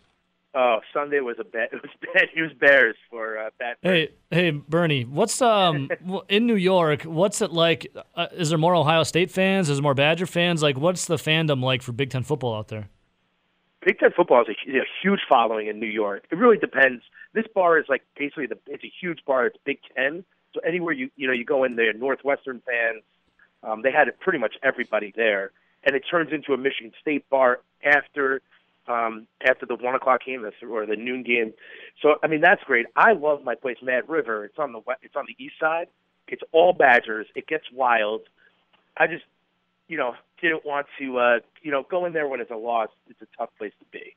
Speaker 10: Oh, Sunday was a bet. *laughs* It was bad. It was Bears for uh, Bat.
Speaker 3: Hey, hey, Bernie, what's um *laughs* in New York? What's it like? Uh, is there more Ohio State fans? Is there more Badger fans? Like, what's the fandom like for Big Ten football out there?
Speaker 10: Big Ten football is a, a huge following in New York. It really depends. This bar is like basically the it's a huge bar. It's Big Ten, So anywhere you you know you go in there, Northwestern fans, um, they had pretty much everybody there, and it turns into a Michigan State bar after um, after the one o'clock game or the noon game. So I mean that's great. I love my place, Mad River. It's on the west, it's on the east side. It's all Badgers. It gets wild. I just you know didn't want to uh, you know go in there when it's a loss. It's a tough place to be.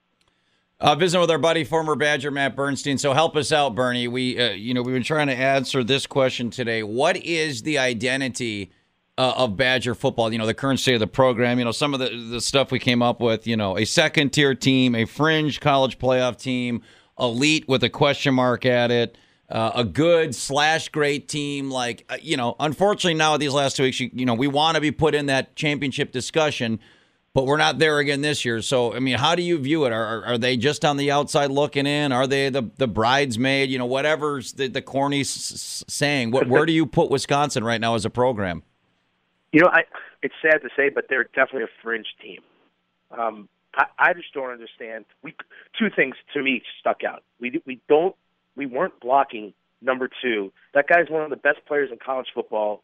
Speaker 1: Uh, visiting with our buddy, former Badger Matt Bernstein. So help us out, Bernie. We, uh, you know, we've been trying to answer this question today. What is the identity uh, of Badger football? You know, the current state of the program. You know, some of the the stuff we came up with. You know, a second tier team, a fringe college playoff team, elite with a question mark at it. Uh, a good slash great team, like uh, you know, unfortunately now these last two weeks, you, you know, we want to be put in that championship discussion but we're not there again this year. So, I mean, how do you view it? Are, are they just on the outside looking in? Are they the, the bridesmaid? You know, whatever's the, the corny s- saying. What, where do you put Wisconsin right now as a program?
Speaker 10: You know, I it's sad to say, but they're definitely a fringe team. Um, I, I just don't understand. We two things to me stuck out. We we don't we weren't blocking number two. That guy's one of the best players in college football.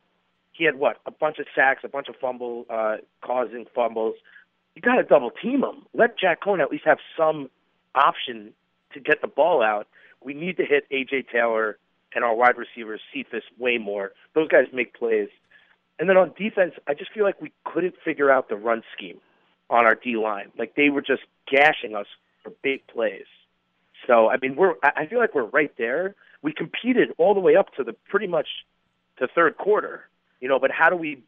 Speaker 10: He had what a bunch of sacks, a bunch of fumble uh, causing fumbles you got to double team him. Let Jack Coan at least have some option to get the ball out. We need to hit AJ Taylor and our wide receivers Cephus way more. Those guys make plays. And then on defense, I just feel like we couldn't figure out the run scheme on our D line. Like they were just gashing us for big plays. So I mean, we're I feel like we're right there. We competed all the way up to the pretty much the third quarter, you know. But how do we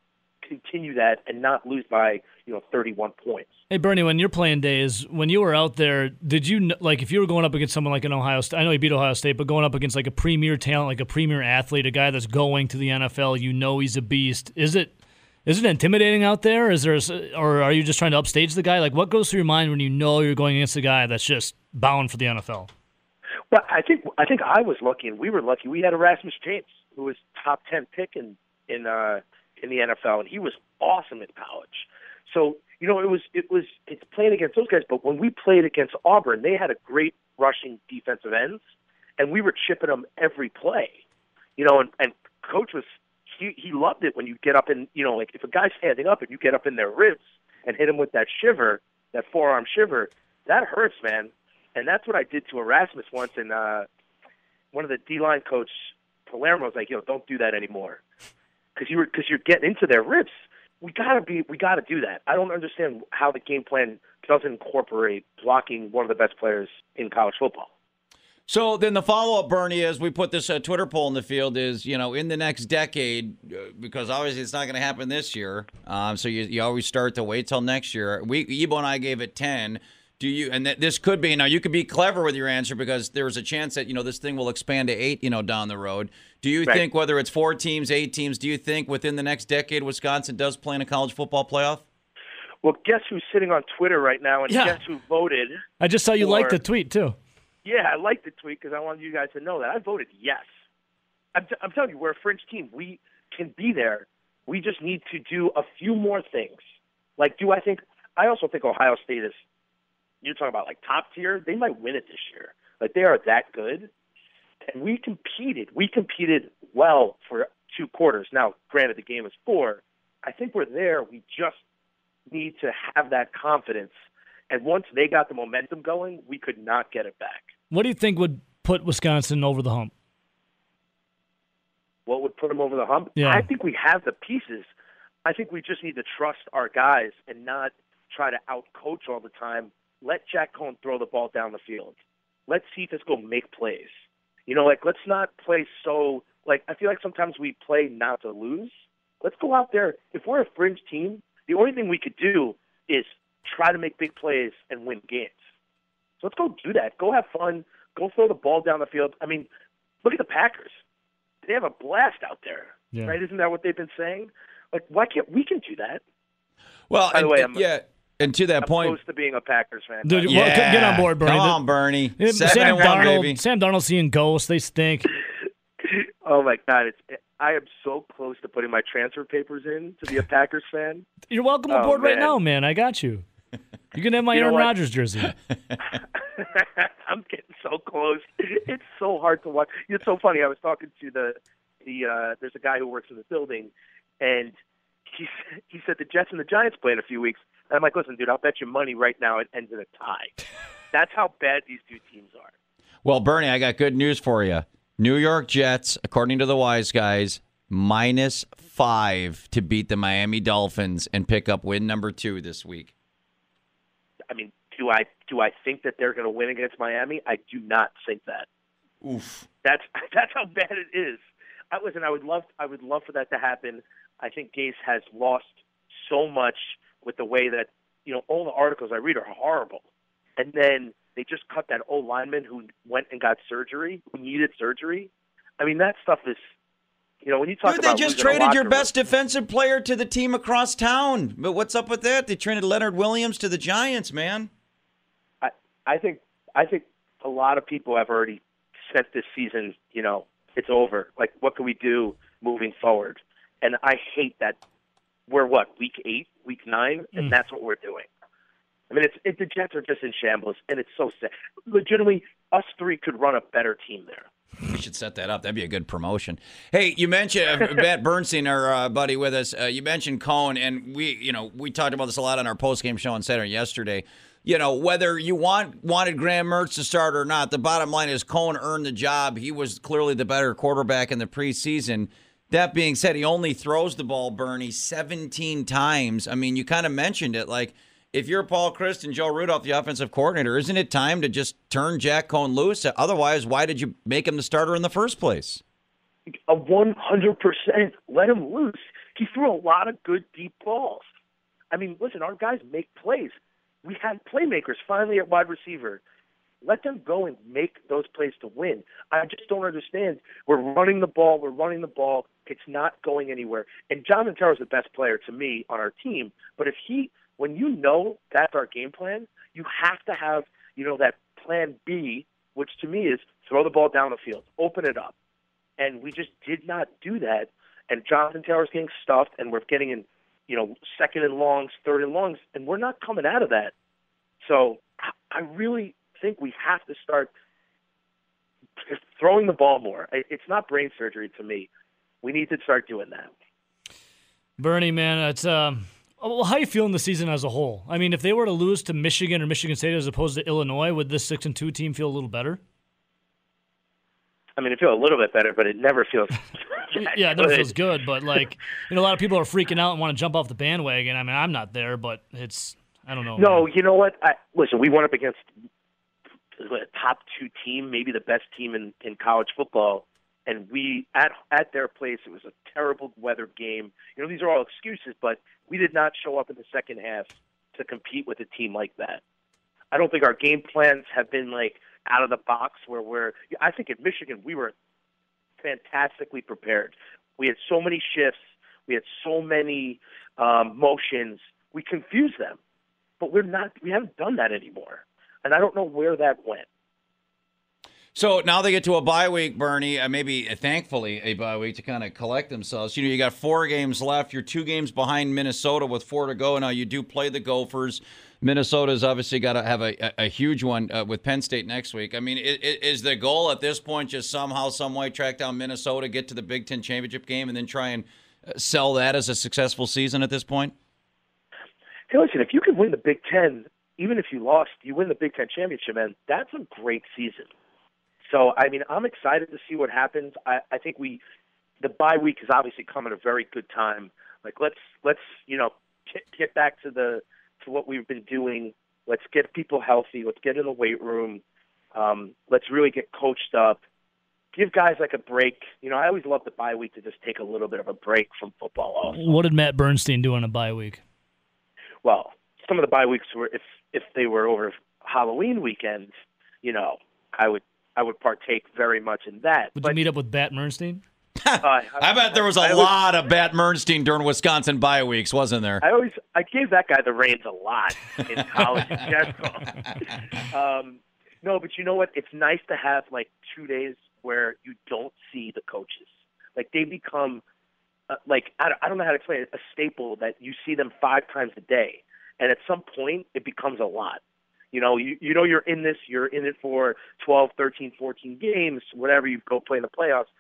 Speaker 10: continue that and not lose by you know 31 points.
Speaker 3: Hey Bernie, when your playing days, when you were out there, did you like if you were going up against someone like an Ohio State? I know you beat Ohio State, but going up against like a premier talent, like a premier athlete, a guy that's going to the NFL, you know he's a beast. Is it is it intimidating out there? Is there, or are you just trying to upstage the guy? Like, what goes through your mind when you know you're going against a guy that's just bound for the NFL?
Speaker 10: Well, I think I think I was lucky, and we were lucky. We had Erasmus James, who was top ten pick in in uh, in the NFL, and he was awesome in college. So you know, it was it was it's playing against those guys. But when we played against Auburn, they had a great rushing defensive ends, and we were chipping them every play. You know, and, and coach was he he loved it when you get up and you know like if a guy's standing up and you get up in their ribs and hit him with that shiver, that forearm shiver, that hurts, man. And that's what I did to Erasmus once. And uh, one of the D line coach Palermo was like, "Yo, don't do that anymore." Because you were because you're getting into their ribs. We gotta be we gotta do that. I don't understand how the game plan doesn't incorporate blocking one of the best players in college football.
Speaker 1: So then the follow up, Bernie, is we put this uh, Twitter poll in the field is, you know, in the next decade, uh, because obviously it's not going to happen this year. Um, so you, you always start to wait till next year. We, Ebo and I gave it 10 do you and th- this could be now you could be clever with your answer because there's a chance that you know this thing will expand to eight you know down the road. Do you right. think whether it's four teams eight teams do you think within the next decade wisconsin does play in a college football playoff?
Speaker 10: Well guess who's sitting on twitter right now and yeah. guess who voted
Speaker 3: i just saw you
Speaker 10: for,
Speaker 3: like the tweet too.
Speaker 10: Yeah i liked the tweet because i wanted you guys to know that. I voted yes. I'm, t- I'm telling you we're a fringe team. We can be there. We just need to do a few more things. Like do i think i also think ohio state is you're talking about like top tier, they might win it this year. Like they are that good. And we competed. We competed well for two quarters. Now, granted, the game is four. I think we're there. We just need to have that confidence. And once they got the momentum going, we could not get it back.
Speaker 3: What do you think would put Wisconsin over the hump?
Speaker 10: What would put them over the hump?
Speaker 3: Yeah.
Speaker 10: I think we have the pieces. I think we just need to trust our guys and not try to outcoach all the time let Jack Coan throw the ball down the field. Let's see if this go make plays. You know, like let's not play so like I feel like sometimes we play not to lose. Let's go out there. If we're a fringe team, the only thing we could do is try to make big plays and win games. So let's go do that. Go have fun. Go throw the ball down the field. I mean, look at the Packers. They have a blast out there.
Speaker 3: Yeah.
Speaker 10: Right? Isn't that what they've been saying? Like, why can't we can do that?
Speaker 1: Well,
Speaker 10: by the way,
Speaker 1: I'm, yeah. And to that
Speaker 10: I'm
Speaker 1: point,
Speaker 10: close to being a Packers fan.
Speaker 3: Dude,
Speaker 1: yeah.
Speaker 3: well, get on board, Bernie.
Speaker 1: Come on, Bernie.
Speaker 3: Sam
Speaker 1: one,
Speaker 3: Darnold,
Speaker 1: baby.
Speaker 3: Sam Darnold seeing ghosts. They stink. *laughs*
Speaker 10: oh my God! It's I am so close to putting my transfer papers in to be a Packers fan.
Speaker 3: You're welcome
Speaker 10: Oh,
Speaker 3: aboard right now, man. I got you. You can have my
Speaker 10: You
Speaker 3: Aaron? Rodgers jersey. *laughs* *laughs*
Speaker 10: I'm getting so close. It's so hard to watch. It's so funny. I was talking to the the uh, there's a guy who works in the building, and he he said the Jets and the Giants play in a few weeks. And I'm like, listen, dude, I'll bet you money right now it ends in a tie. *laughs* That's how bad these two teams are.
Speaker 1: Well, Bernie, I got good news for you. New York Jets, according to the wise guys, minus five to beat the Miami Dolphins and pick up win number two this week.
Speaker 10: I mean, do I do I think that they're going to win against Miami? I do not think that.
Speaker 1: Oof.
Speaker 10: That's *laughs* that's how bad it is. I listen. I would love I would love for that to happen. I think Gase has lost so much with the way that you know all the articles I read are horrible, and then they just cut that old lineman who went and got surgery, who needed surgery. I mean, that stuff is, you know, when you talk about.
Speaker 1: Dude, they just traded your best defensive player to the team across town. But what's up with that? They traded Leonard Williams to the Giants, man.
Speaker 10: I I think I think a lot of people have already said this season, you know, it's over. Like, what can we do moving forward? And I hate that we're what week eight, week nine, and
Speaker 3: Mm.
Speaker 10: that's what we're doing. I mean, it's it, the Jets are just in shambles, and it's so sad. Legitimately, us three could run a better team there.
Speaker 1: We should set that up. That'd be a good promotion. Hey, you mentioned uh, *laughs* Matt Bernstein, our uh, buddy with us. Uh, you mentioned Coan, and we, you know, we talked about this a lot on our post game show on Saturday yesterday. You know, whether you want wanted Graham Mertz to start or not, the bottom line is Coan earned the job. He was clearly the better quarterback in the preseason. That being said, he only throws the ball, Bernie, 17 times. I mean, you kind of mentioned it. Like, if you're Paul Chryst and Joe Rudolph, the offensive coordinator, isn't it time to just turn Jack Coan loose? Otherwise, why did you make him the starter in the first place?
Speaker 10: A one hundred percent. Let him loose. He threw a lot of good deep balls. I mean, listen, our guys make plays. We had playmakers finally at wide receiver. Let them go and make those plays to win. I just don't understand. We're running the ball. We're running the ball. It's not going anywhere. And Jonathan Taylor is the best player to me on our team. But if he, when you know that's our game plan, you have to have, you know, that plan B, which to me is throw the ball down the field, open it up. And we just did not do that. And Jonathan Taylor's getting stuffed, and we're getting in, you know, second and longs, third and longs, and we're not coming out of that. So I really think we have to start throwing the ball more. It's not brain surgery to me. We need to start doing that.
Speaker 3: Bernie, man, it's um. Well, how you feeling the season as a whole? I mean, if they were to lose to Michigan or Michigan State as opposed to Illinois, would this six and two team feel a little better?
Speaker 10: I mean, it feels a little bit better, but it never feels. *laughs*
Speaker 3: yeah, it never
Speaker 10: good.
Speaker 3: feels good, but like you know, a lot of people are freaking out and want to jump off the bandwagon. I mean, I'm not there, but it's I don't know.
Speaker 10: No,
Speaker 3: man.
Speaker 10: you know what? I, listen, we went up against what, a top two team, maybe the best team in, in college football, and we at at their place. It was a terrible weather game. You know, these are all excuses, but we did not show up in the second half to compete with a team like that. I don't think our game plans have been like out of the box where we're. I think at Michigan we were fantastically prepared. We had so many shifts. We had so many um, motions. We confused them, but we're not. We haven't done that anymore, and I don't know where that went.
Speaker 1: So now they get to a bye week, Bernie. Uh, maybe, uh, thankfully, a bye week to kind of collect themselves. You know, you got four games left. You're two games behind Minnesota with four to go. Now you do play the Gophers. Minnesota's obviously got to have a, a, a huge one uh, with Penn State next week. I mean, i- i- is the goal at this point just somehow, some way, track down Minnesota, get to the Big Ten championship game, and then try and uh, sell that as a successful season at this point?
Speaker 10: Hey, listen, if you can win the Big Ten, even if you lost, you win the Big Ten championship, man. That's a great season. So, I mean, I'm excited to see what happens. I, I think we, the bye week is obviously come at a very good time. Like, let's let's you know get, get back to the to what we've been doing. Let's get people healthy. Let's get in the weight room. Um, let's really get coached up. Give guys like a break. You know, I always love the bye week to just take a little bit of a break from football. Also.
Speaker 3: What did Matt Bernstein do on a bye week?
Speaker 10: well, some of the bye weeks were if if they were over Halloween weekends, you know, I would I would partake very much in that.
Speaker 3: Would
Speaker 10: but
Speaker 3: you meet up with Bat Bernstein?
Speaker 10: uh, *laughs*
Speaker 1: I bet there was a
Speaker 10: I always-
Speaker 1: lot of Bat Mernstein during Wisconsin bye weeks, wasn't there?
Speaker 10: I always I gave that guy the reins a lot *laughs* in college in general. Um, no, but you know what? It's nice to have like two days where you don't see the coaches. Like they become uh, like I don't, I don't know how to explain it. A staple that you see them five times a day, and at some point it becomes a lot. You know, you you know you're in this. You're in it for 12, 13, 14 games, whatever you go play in the playoffs.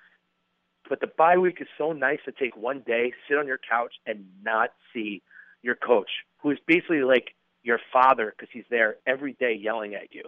Speaker 10: but the bye week is so nice to take one day, sit on your couch, and not see your coach, who is basically like your father because he's there every day yelling at you.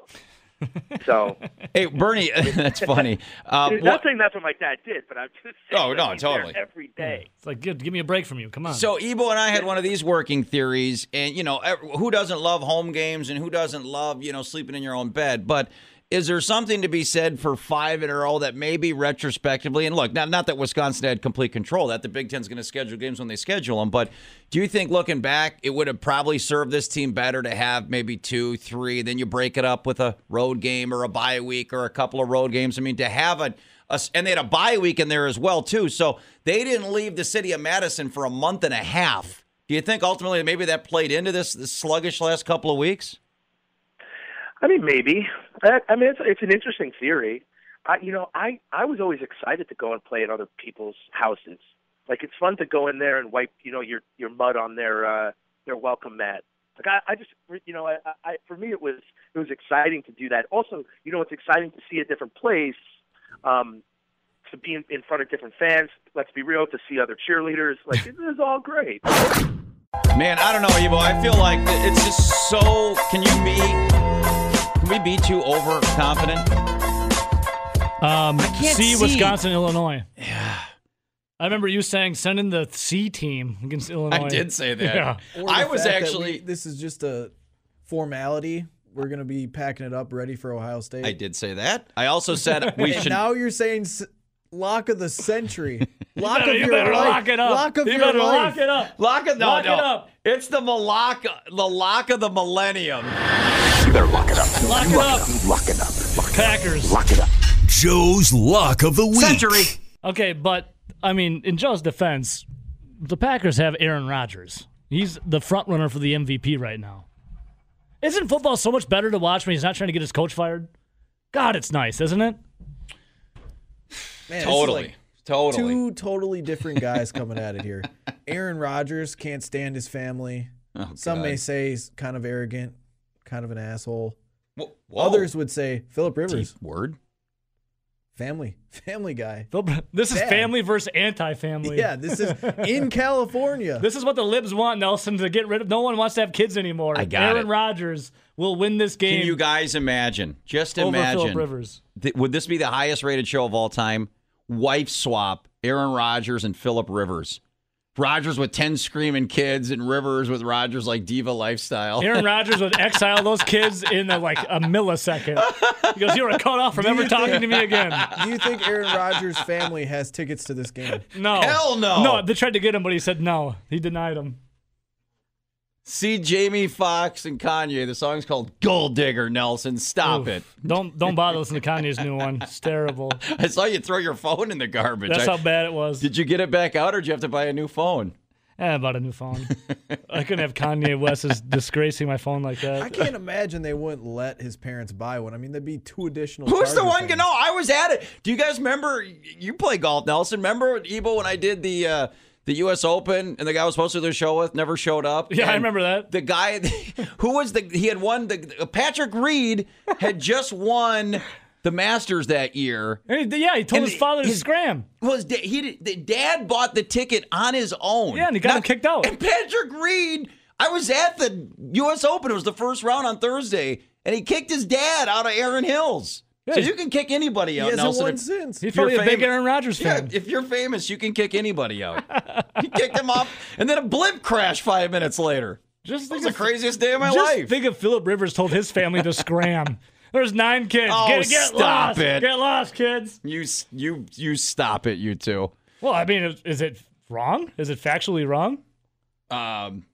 Speaker 10: So, *laughs*
Speaker 1: Hey, Bernie, *laughs* that's funny. Uh,
Speaker 10: not
Speaker 1: what-
Speaker 10: saying that's what my dad did, but I'm just saying
Speaker 1: Oh, no, totally.
Speaker 10: every day.
Speaker 3: It's like, give, give me a break from you. Come on.
Speaker 1: So Ebo and I had one of these working theories, and you know, who doesn't love home games and who doesn't love you know sleeping in your own bed? But is there something to be said for five in a row that maybe retrospectively, and look, not not that Wisconsin had complete control, that the Big Ten's going to schedule games when they schedule them, but do you think looking back, it would have probably served this team better to have maybe two, three, then you break it up with a road game or a bye week or a couple of road games? I mean, to have a a- and they had a bye week in there as well too. So they didn't leave the city of Madison for a month and a half. Do you think ultimately maybe that played into this, this sluggish last couple of weeks?
Speaker 10: I mean, maybe. I, I mean, it's it's an interesting theory. I, you know, I I was always excited to go and play at other people's houses. Like it's fun to go in there and wipe, you know, your your mud on their uh, their welcome mat. Like I, I just, you know, I, I for me it was it was exciting to do that. Also, you know, it's exciting to see a different place, um, to be in, in front of different fans. Let's be real, to see other cheerleaders. Like it is all great.
Speaker 1: Man, I don't know, Ebo. I feel like it's just so. Can you be? Can we be too overconfident?
Speaker 3: Um,
Speaker 1: can't
Speaker 3: see,
Speaker 1: see.
Speaker 3: Wisconsin, Illinois. Yeah. I remember you saying send in the C team against Illinois.
Speaker 1: I did say that.
Speaker 3: Yeah.
Speaker 1: I was actually.
Speaker 4: we- this is just a formality. We're gonna be packing it up, ready for Ohio State.
Speaker 1: I did say that. I also said we *laughs*
Speaker 4: and
Speaker 1: should.
Speaker 4: now you're saying lock of the century, *laughs* lock
Speaker 3: better-
Speaker 4: of
Speaker 3: you
Speaker 4: your
Speaker 3: better
Speaker 4: life,
Speaker 3: lock it up.
Speaker 4: lock of
Speaker 3: You
Speaker 4: your
Speaker 3: better
Speaker 4: life.
Speaker 3: lock it up.
Speaker 1: Lock it, no,
Speaker 3: Lock
Speaker 1: no.
Speaker 3: it up.
Speaker 1: It's the Malak, the lock of the millennium.
Speaker 11: You better lock it up.
Speaker 3: Lock it up.
Speaker 11: Lock it up. Lock it
Speaker 3: Packers.
Speaker 11: up. Lock it up.
Speaker 12: Joe's lock of the week.
Speaker 1: Century.
Speaker 3: Okay, but I mean, in Joe's defense, the Packers have Aaron Rodgers. He's the front runner for the MVP right now. Isn't football so much better to watch when he's not trying to get his coach fired? God, it's nice, isn't it?
Speaker 4: Man,
Speaker 1: Totally.
Speaker 4: like
Speaker 1: Totally.
Speaker 4: Two totally different guys coming at it here. *laughs* Aaron Rodgers can't stand his family.
Speaker 1: Oh,
Speaker 4: Some
Speaker 1: God.
Speaker 4: may say he's kind of arrogant, kind of an asshole.
Speaker 1: Whoa, whoa.
Speaker 4: Others would say Philip Rivers,
Speaker 1: Deep word.
Speaker 4: family, family guy.
Speaker 3: Phil- This is
Speaker 4: Dad.
Speaker 3: family versus anti-family.
Speaker 4: Yeah, this is in *laughs* California.
Speaker 3: This is what the libs want, Nelson, to get rid of. No one wants to have kids anymore.
Speaker 1: I got
Speaker 3: Aaron
Speaker 1: it.
Speaker 3: Rodgers will win this game
Speaker 1: Can you guys imagine? Just
Speaker 3: over
Speaker 1: imagine.
Speaker 3: Philip Rivers.
Speaker 1: Th- would this be the highest rated show of all time? Wife swap, Aaron Rodgers and Philip Rivers. Rodgers with 10 screaming kids and Rivers with Rodgers like diva lifestyle.
Speaker 3: Aaron Rodgers would *laughs* exile those kids in a, like a millisecond. He goes, "You were cut off from
Speaker 4: Do
Speaker 3: ever
Speaker 4: you
Speaker 3: talking
Speaker 4: think-
Speaker 3: to me again."
Speaker 4: Do you think Aaron Rodgers' family has tickets to this game?
Speaker 3: No,
Speaker 1: Hell no.
Speaker 3: No, they tried to get him, but he said no. He denied him.
Speaker 1: See Jamie Foxx and Kanye. The song's called Gold Digger, Nelson. Stop
Speaker 3: Oof.
Speaker 1: it.
Speaker 3: Don't don't bother listening to Kanye's new one. It's *laughs* terrible.
Speaker 1: I saw you throw your phone in the garbage.
Speaker 3: That's
Speaker 1: I-
Speaker 3: how bad it was.
Speaker 1: did you get it back out or did you have to buy a new phone?
Speaker 3: Eh, bought a new phone. *laughs* I couldn't have Kanye West's disgracing my phone like that.
Speaker 4: I can't imagine they wouldn't let his parents buy one. I mean, there'd be two additional.
Speaker 1: Who's the
Speaker 4: Charger
Speaker 1: one?
Speaker 4: fans.
Speaker 1: No, I was at it. Do you guys remember? You play golf, Nelson. Remember, Ebo, when I did the uh, the U.S. Open and the guy I was supposed to do the show with never showed up?
Speaker 3: Yeah, I remember that.
Speaker 1: The guy *laughs* who was the he had won the Patrick Reed had just won the Masters that year.
Speaker 3: And he- yeah, he told his father to
Speaker 1: his-
Speaker 3: scram.
Speaker 1: Was he? The dad bought the ticket on his own.
Speaker 3: Yeah, and he got him kicked out. *laughs*
Speaker 1: And Patrick Reed, I was at the U.S. Open. It was the first round on Thursday, and he kicked his dad out of Erin Hills.
Speaker 3: Yeah,
Speaker 1: so you can kick anybody
Speaker 4: He
Speaker 1: out,
Speaker 4: hasn't
Speaker 1: Nelson.
Speaker 4: won
Speaker 1: if-
Speaker 4: since.
Speaker 3: He's probably a big Aaron Rodgers
Speaker 1: Yeah,
Speaker 3: fan.
Speaker 1: if you're famous, you can kick anybody out. *laughs* he kicked him off, and then a blimp crashed five minutes later.
Speaker 3: Just
Speaker 1: That was
Speaker 3: think
Speaker 1: the
Speaker 3: of-
Speaker 1: craziest day of my
Speaker 3: Just
Speaker 1: life.
Speaker 3: think if Philip Rivers told his family to scram. *laughs* There's nine kids.
Speaker 1: Oh,
Speaker 3: get get
Speaker 1: stop
Speaker 3: lost.
Speaker 1: it.
Speaker 3: Get lost, kids.
Speaker 1: you, you, you stop it, you two.
Speaker 3: Well, I mean, is, is it wrong? Is it factually wrong?
Speaker 1: Um,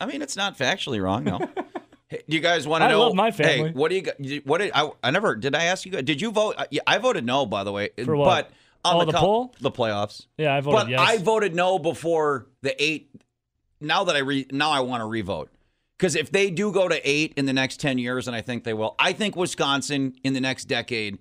Speaker 1: I mean, it's not factually wrong, no. *laughs* Hey, do you guys want to know?
Speaker 3: I love my family.
Speaker 1: Hey, what do you? What did I? I never did. I ask you. guys- Did you vote? uh, Yeah, I voted no. By the way,
Speaker 3: For what?
Speaker 1: But on
Speaker 3: Oh,
Speaker 1: the,
Speaker 3: the poll?
Speaker 1: the playoffs.
Speaker 3: Yeah, I voted
Speaker 1: But
Speaker 3: yes.
Speaker 1: I voted no before the eight. Now that I re, now I want to revote because if they do go to eight in the next ten years, and I think they will, I think Wisconsin in the next decade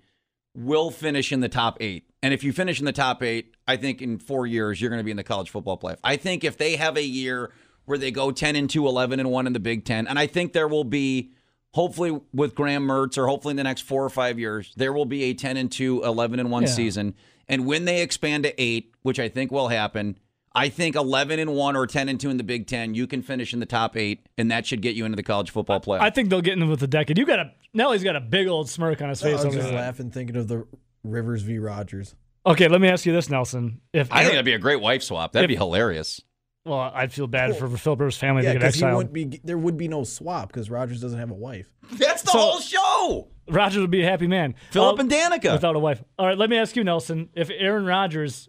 Speaker 1: will finish in the top eight. And if you finish in the top eight, I think in four years you're going to be in the college football playoff. I think if they have a year where they go 10 and 2, 11 and 1 in the Big Ten, and I think there will be hopefully with Graham Mertz, or hopefully in the next four or five years, there will be a 10 and 2, 11 and 1
Speaker 3: Yeah.
Speaker 1: season. And when they expand to eight, which I think will happen, I think 11 and 1 or 10 and 2 in the Big Ten, you can finish in the top eight, and that should get you into the college football playoff.
Speaker 3: I think they'll get in with a decade. You got a Nelly's got a big old smirk on his face.
Speaker 4: I
Speaker 3: face
Speaker 4: was just laughing thinking of the Rivers v. Rodgers.
Speaker 3: Okay, let me ask you this, Nelson. If
Speaker 1: I think that'd be a great wife swap. That'd
Speaker 3: If-
Speaker 1: be hilarious.
Speaker 3: Well, I'd feel bad for Philip Rivers' family
Speaker 4: Yeah,
Speaker 3: to get
Speaker 4: because he
Speaker 3: exiled.
Speaker 4: wouldn't be. There would be no swap because Rodgers doesn't have a wife.
Speaker 1: That's the
Speaker 3: So-
Speaker 1: whole show.
Speaker 3: Rodgers would be a happy man.
Speaker 1: Philip
Speaker 3: Uh,
Speaker 1: and Danica.
Speaker 3: without a wife. All right, let me ask you, Nelson. If Aaron Rodgers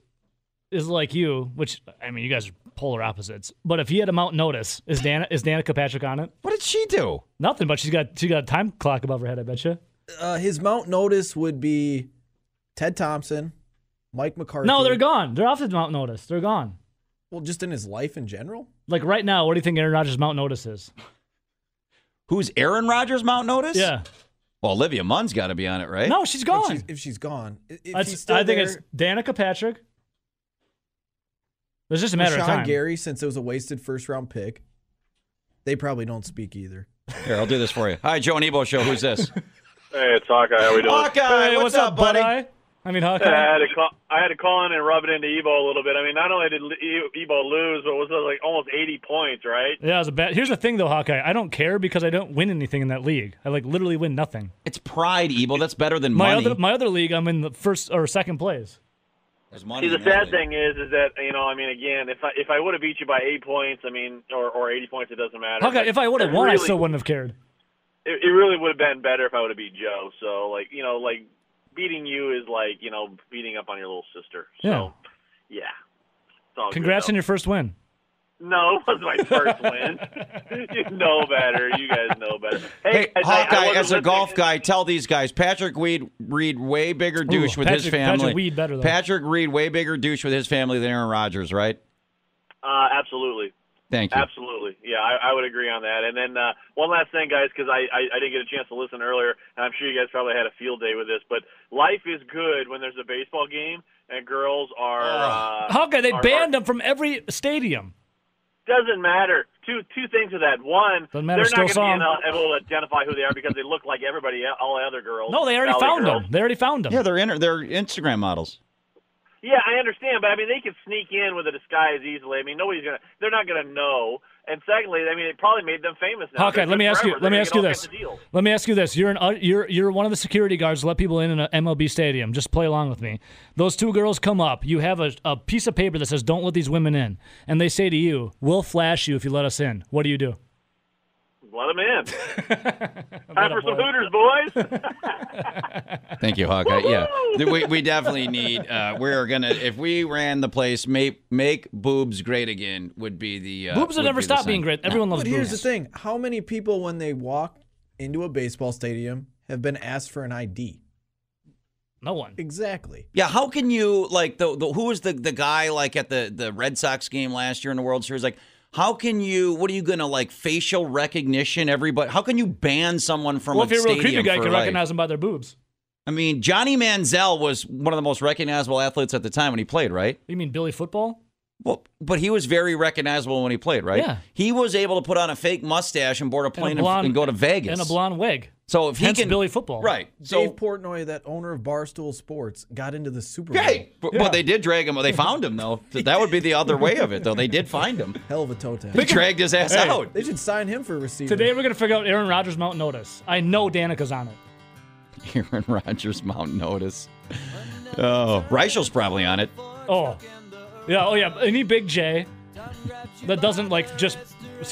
Speaker 3: is like you, which I mean, you guys are polar opposites, but if he had a Mount Notice, is Dan is Danica Patrick on it?
Speaker 1: What did she do?
Speaker 3: Nothing, but she's got she got a time clock above her head. I bet you.
Speaker 4: Uh, his Mount Notice would be Ted Thompson, Mike McCarthy.
Speaker 3: No, they're gone. They're off his Mount Notice. They're gone.
Speaker 4: Well, just in his life in general.
Speaker 3: Like right now, what do you think Aaron Rodgers' Mount Notice is?
Speaker 1: Who's Aaron Rodgers Mount Notice?
Speaker 3: Yeah.
Speaker 1: Well, Olivia Munn's got to be on it, right?
Speaker 3: No, she's gone.
Speaker 4: she's, if she's gone, I- if
Speaker 3: That's-
Speaker 4: he's still
Speaker 3: I think
Speaker 4: there,
Speaker 3: it's Danica Patrick. It's just a matter of
Speaker 4: Rashan
Speaker 3: time.
Speaker 4: Gary, since it was a wasted first round pick, they probably don't speak either.
Speaker 1: Here, I'll do this for you. Hi, Joe and Ebo Show. Who's this? *laughs*
Speaker 13: Hey, it's Hawkeye. How we doing?
Speaker 1: Hawkeye,
Speaker 3: Hey,
Speaker 1: what's, up, buddy?
Speaker 3: Buckeye? I mean, Hawkeye.
Speaker 13: Yeah, I had to call. I had to call in and rub it into Ebo a little bit. I mean, not only did Ebo lose, but it was uh, like almost 80 points, right?
Speaker 3: Yeah, it was a bad. Here's the thing, though, Hawkeye. I don't care because I don't win anything in that league. I like literally win nothing.
Speaker 1: It's pride, Ebo. That's better than
Speaker 3: My
Speaker 1: money.
Speaker 3: other my other league, I'm in the first or second place.
Speaker 1: There's money.
Speaker 13: See, the sad
Speaker 1: league.
Speaker 13: thing is, is that you know, I mean, again, if I if I would have beat you by eight points, I mean, or or 80 points, it doesn't matter.
Speaker 3: Hawkeye, if I would have
Speaker 13: It
Speaker 3: won, I
Speaker 13: really-
Speaker 3: still wouldn't have cared.
Speaker 13: it, it really would have been better if I would have beat Joe. So, like, you know, like beating you is like, you know, beating up on your little sister. So, yeah. It's all good,
Speaker 3: Congrats on your first win.
Speaker 13: No, it was my first win. *laughs* you know better. You guys know better. Hey,
Speaker 1: Hey,
Speaker 13: guys, I- I
Speaker 1: Hawkeye,
Speaker 13: wasn't
Speaker 1: as a golf
Speaker 13: to-
Speaker 1: guy, tell these guys Patrick Reed, Reed way bigger douche with his family.
Speaker 3: Patrick Reed better, though.
Speaker 1: Patrick Reed way bigger douche with his family than Aaron Rodgers, right?
Speaker 13: Uh, absolutely.
Speaker 1: Thank you.
Speaker 13: Absolutely. Yeah, I, I would agree on that. And then uh, one last thing, guys, because I, I, I didn't get a chance to listen earlier, and I'm sure you guys probably had a field day with this, but life is good when there's a baseball game and girls are. Uh,
Speaker 3: Hawkeye, they
Speaker 13: are-
Speaker 3: banned them from every stadium.
Speaker 13: Doesn't matter. Two two things with that. One,
Speaker 3: Doesn't matter,
Speaker 13: they're not
Speaker 3: still
Speaker 13: going to
Speaker 3: song.
Speaker 13: be able to identify who they are because they look like everybody, all the other girls.
Speaker 3: No, they already
Speaker 13: Valley
Speaker 3: found
Speaker 13: girls.
Speaker 3: them. They already found them.
Speaker 1: Yeah, they're inter- they're Instagram models.
Speaker 13: Yeah, I understand, but I mean, they can sneak in with a disguise easily. I mean, nobody's gonna, they're not gonna know. And secondly, I mean, it probably made them famous now.
Speaker 3: Hawkeye, let me ask you. Let me ask you this.
Speaker 13: kinds of deals.
Speaker 3: Let me ask you this. You're an uh, you're you're one of the security guards. Let people in in an MLB stadium. Just play along with me. Those two girls come up. You have a, a piece of paper that says "Don't let these women in," and they say to you, "We'll flash you if you let us in." What do you do?
Speaker 13: Let them in. *laughs* Time for some Hooters, boys. *laughs*
Speaker 1: Thank you, Hawkeye. Yeah, we, we definitely need. Uh, we're gonna if we ran the place, make make boobs great again would be the uh,
Speaker 3: Boobs will
Speaker 1: would
Speaker 3: never
Speaker 1: be
Speaker 3: stop being great. Everyone loves boobs.
Speaker 4: But here's the thing: how many people, when they walk into a baseball stadium, have been asked for an ID?
Speaker 3: No one.
Speaker 4: Exactly.
Speaker 1: Yeah, how can you like the, the who was the the guy like at the the Red Sox game last year in the World Series? Like, how can you? What are you gonna like facial recognition? Everybody, how can you ban someone from
Speaker 3: Well,
Speaker 1: a
Speaker 3: if you're a real creepy guy, you can
Speaker 1: life?
Speaker 3: recognize them by their boobs.
Speaker 1: I mean, Johnny Manziel was one of the most recognizable athletes at the time when he played, right?
Speaker 3: You mean Billy Football?
Speaker 1: Well, but he was very recognizable when he played, right?
Speaker 3: Yeah.
Speaker 1: He was able to put on a fake mustache and board a
Speaker 3: And a
Speaker 1: plane and,
Speaker 3: blonde-
Speaker 1: and go to Vegas.
Speaker 3: And a blonde wig.
Speaker 1: So if he
Speaker 3: Hence
Speaker 1: can,
Speaker 3: Billy Football.
Speaker 1: right? So
Speaker 4: Dave Portnoy, that owner of Barstool Sports, got into the Super Bowl.
Speaker 1: Hey, but, but they did drag him. They found him though. So that would be the other way of it, though. They did find him. *laughs*
Speaker 4: Hell of a toe tap.
Speaker 1: They dragged his ass
Speaker 3: Hey.
Speaker 1: out.
Speaker 4: They should sign him for a receiver.
Speaker 3: Today we're gonna figure out Aaron Rodgers' Mount Notice. I know Danica's on it. *laughs*
Speaker 1: Aaron Rodgers Mount Notice. Oh, Reichel's probably on it.
Speaker 3: Oh, yeah. Oh, yeah. Any Big J that doesn't like just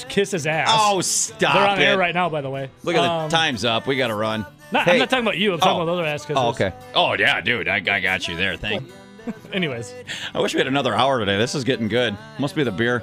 Speaker 3: kiss his ass.
Speaker 1: Oh, stop
Speaker 3: They're on
Speaker 1: it.
Speaker 3: air right now, by the way.
Speaker 1: Look at
Speaker 3: Um,
Speaker 1: the time's up. We got to run.
Speaker 3: Not,
Speaker 1: Hey.
Speaker 3: I'm not talking about you. I'm talking
Speaker 1: Oh.
Speaker 3: about other ass kissers.
Speaker 1: Oh, okay. Oh, yeah, dude. I, I got you there. Thank. *laughs*
Speaker 3: Anyways.
Speaker 1: I wish we had another hour today. This is getting good. Must be the beer.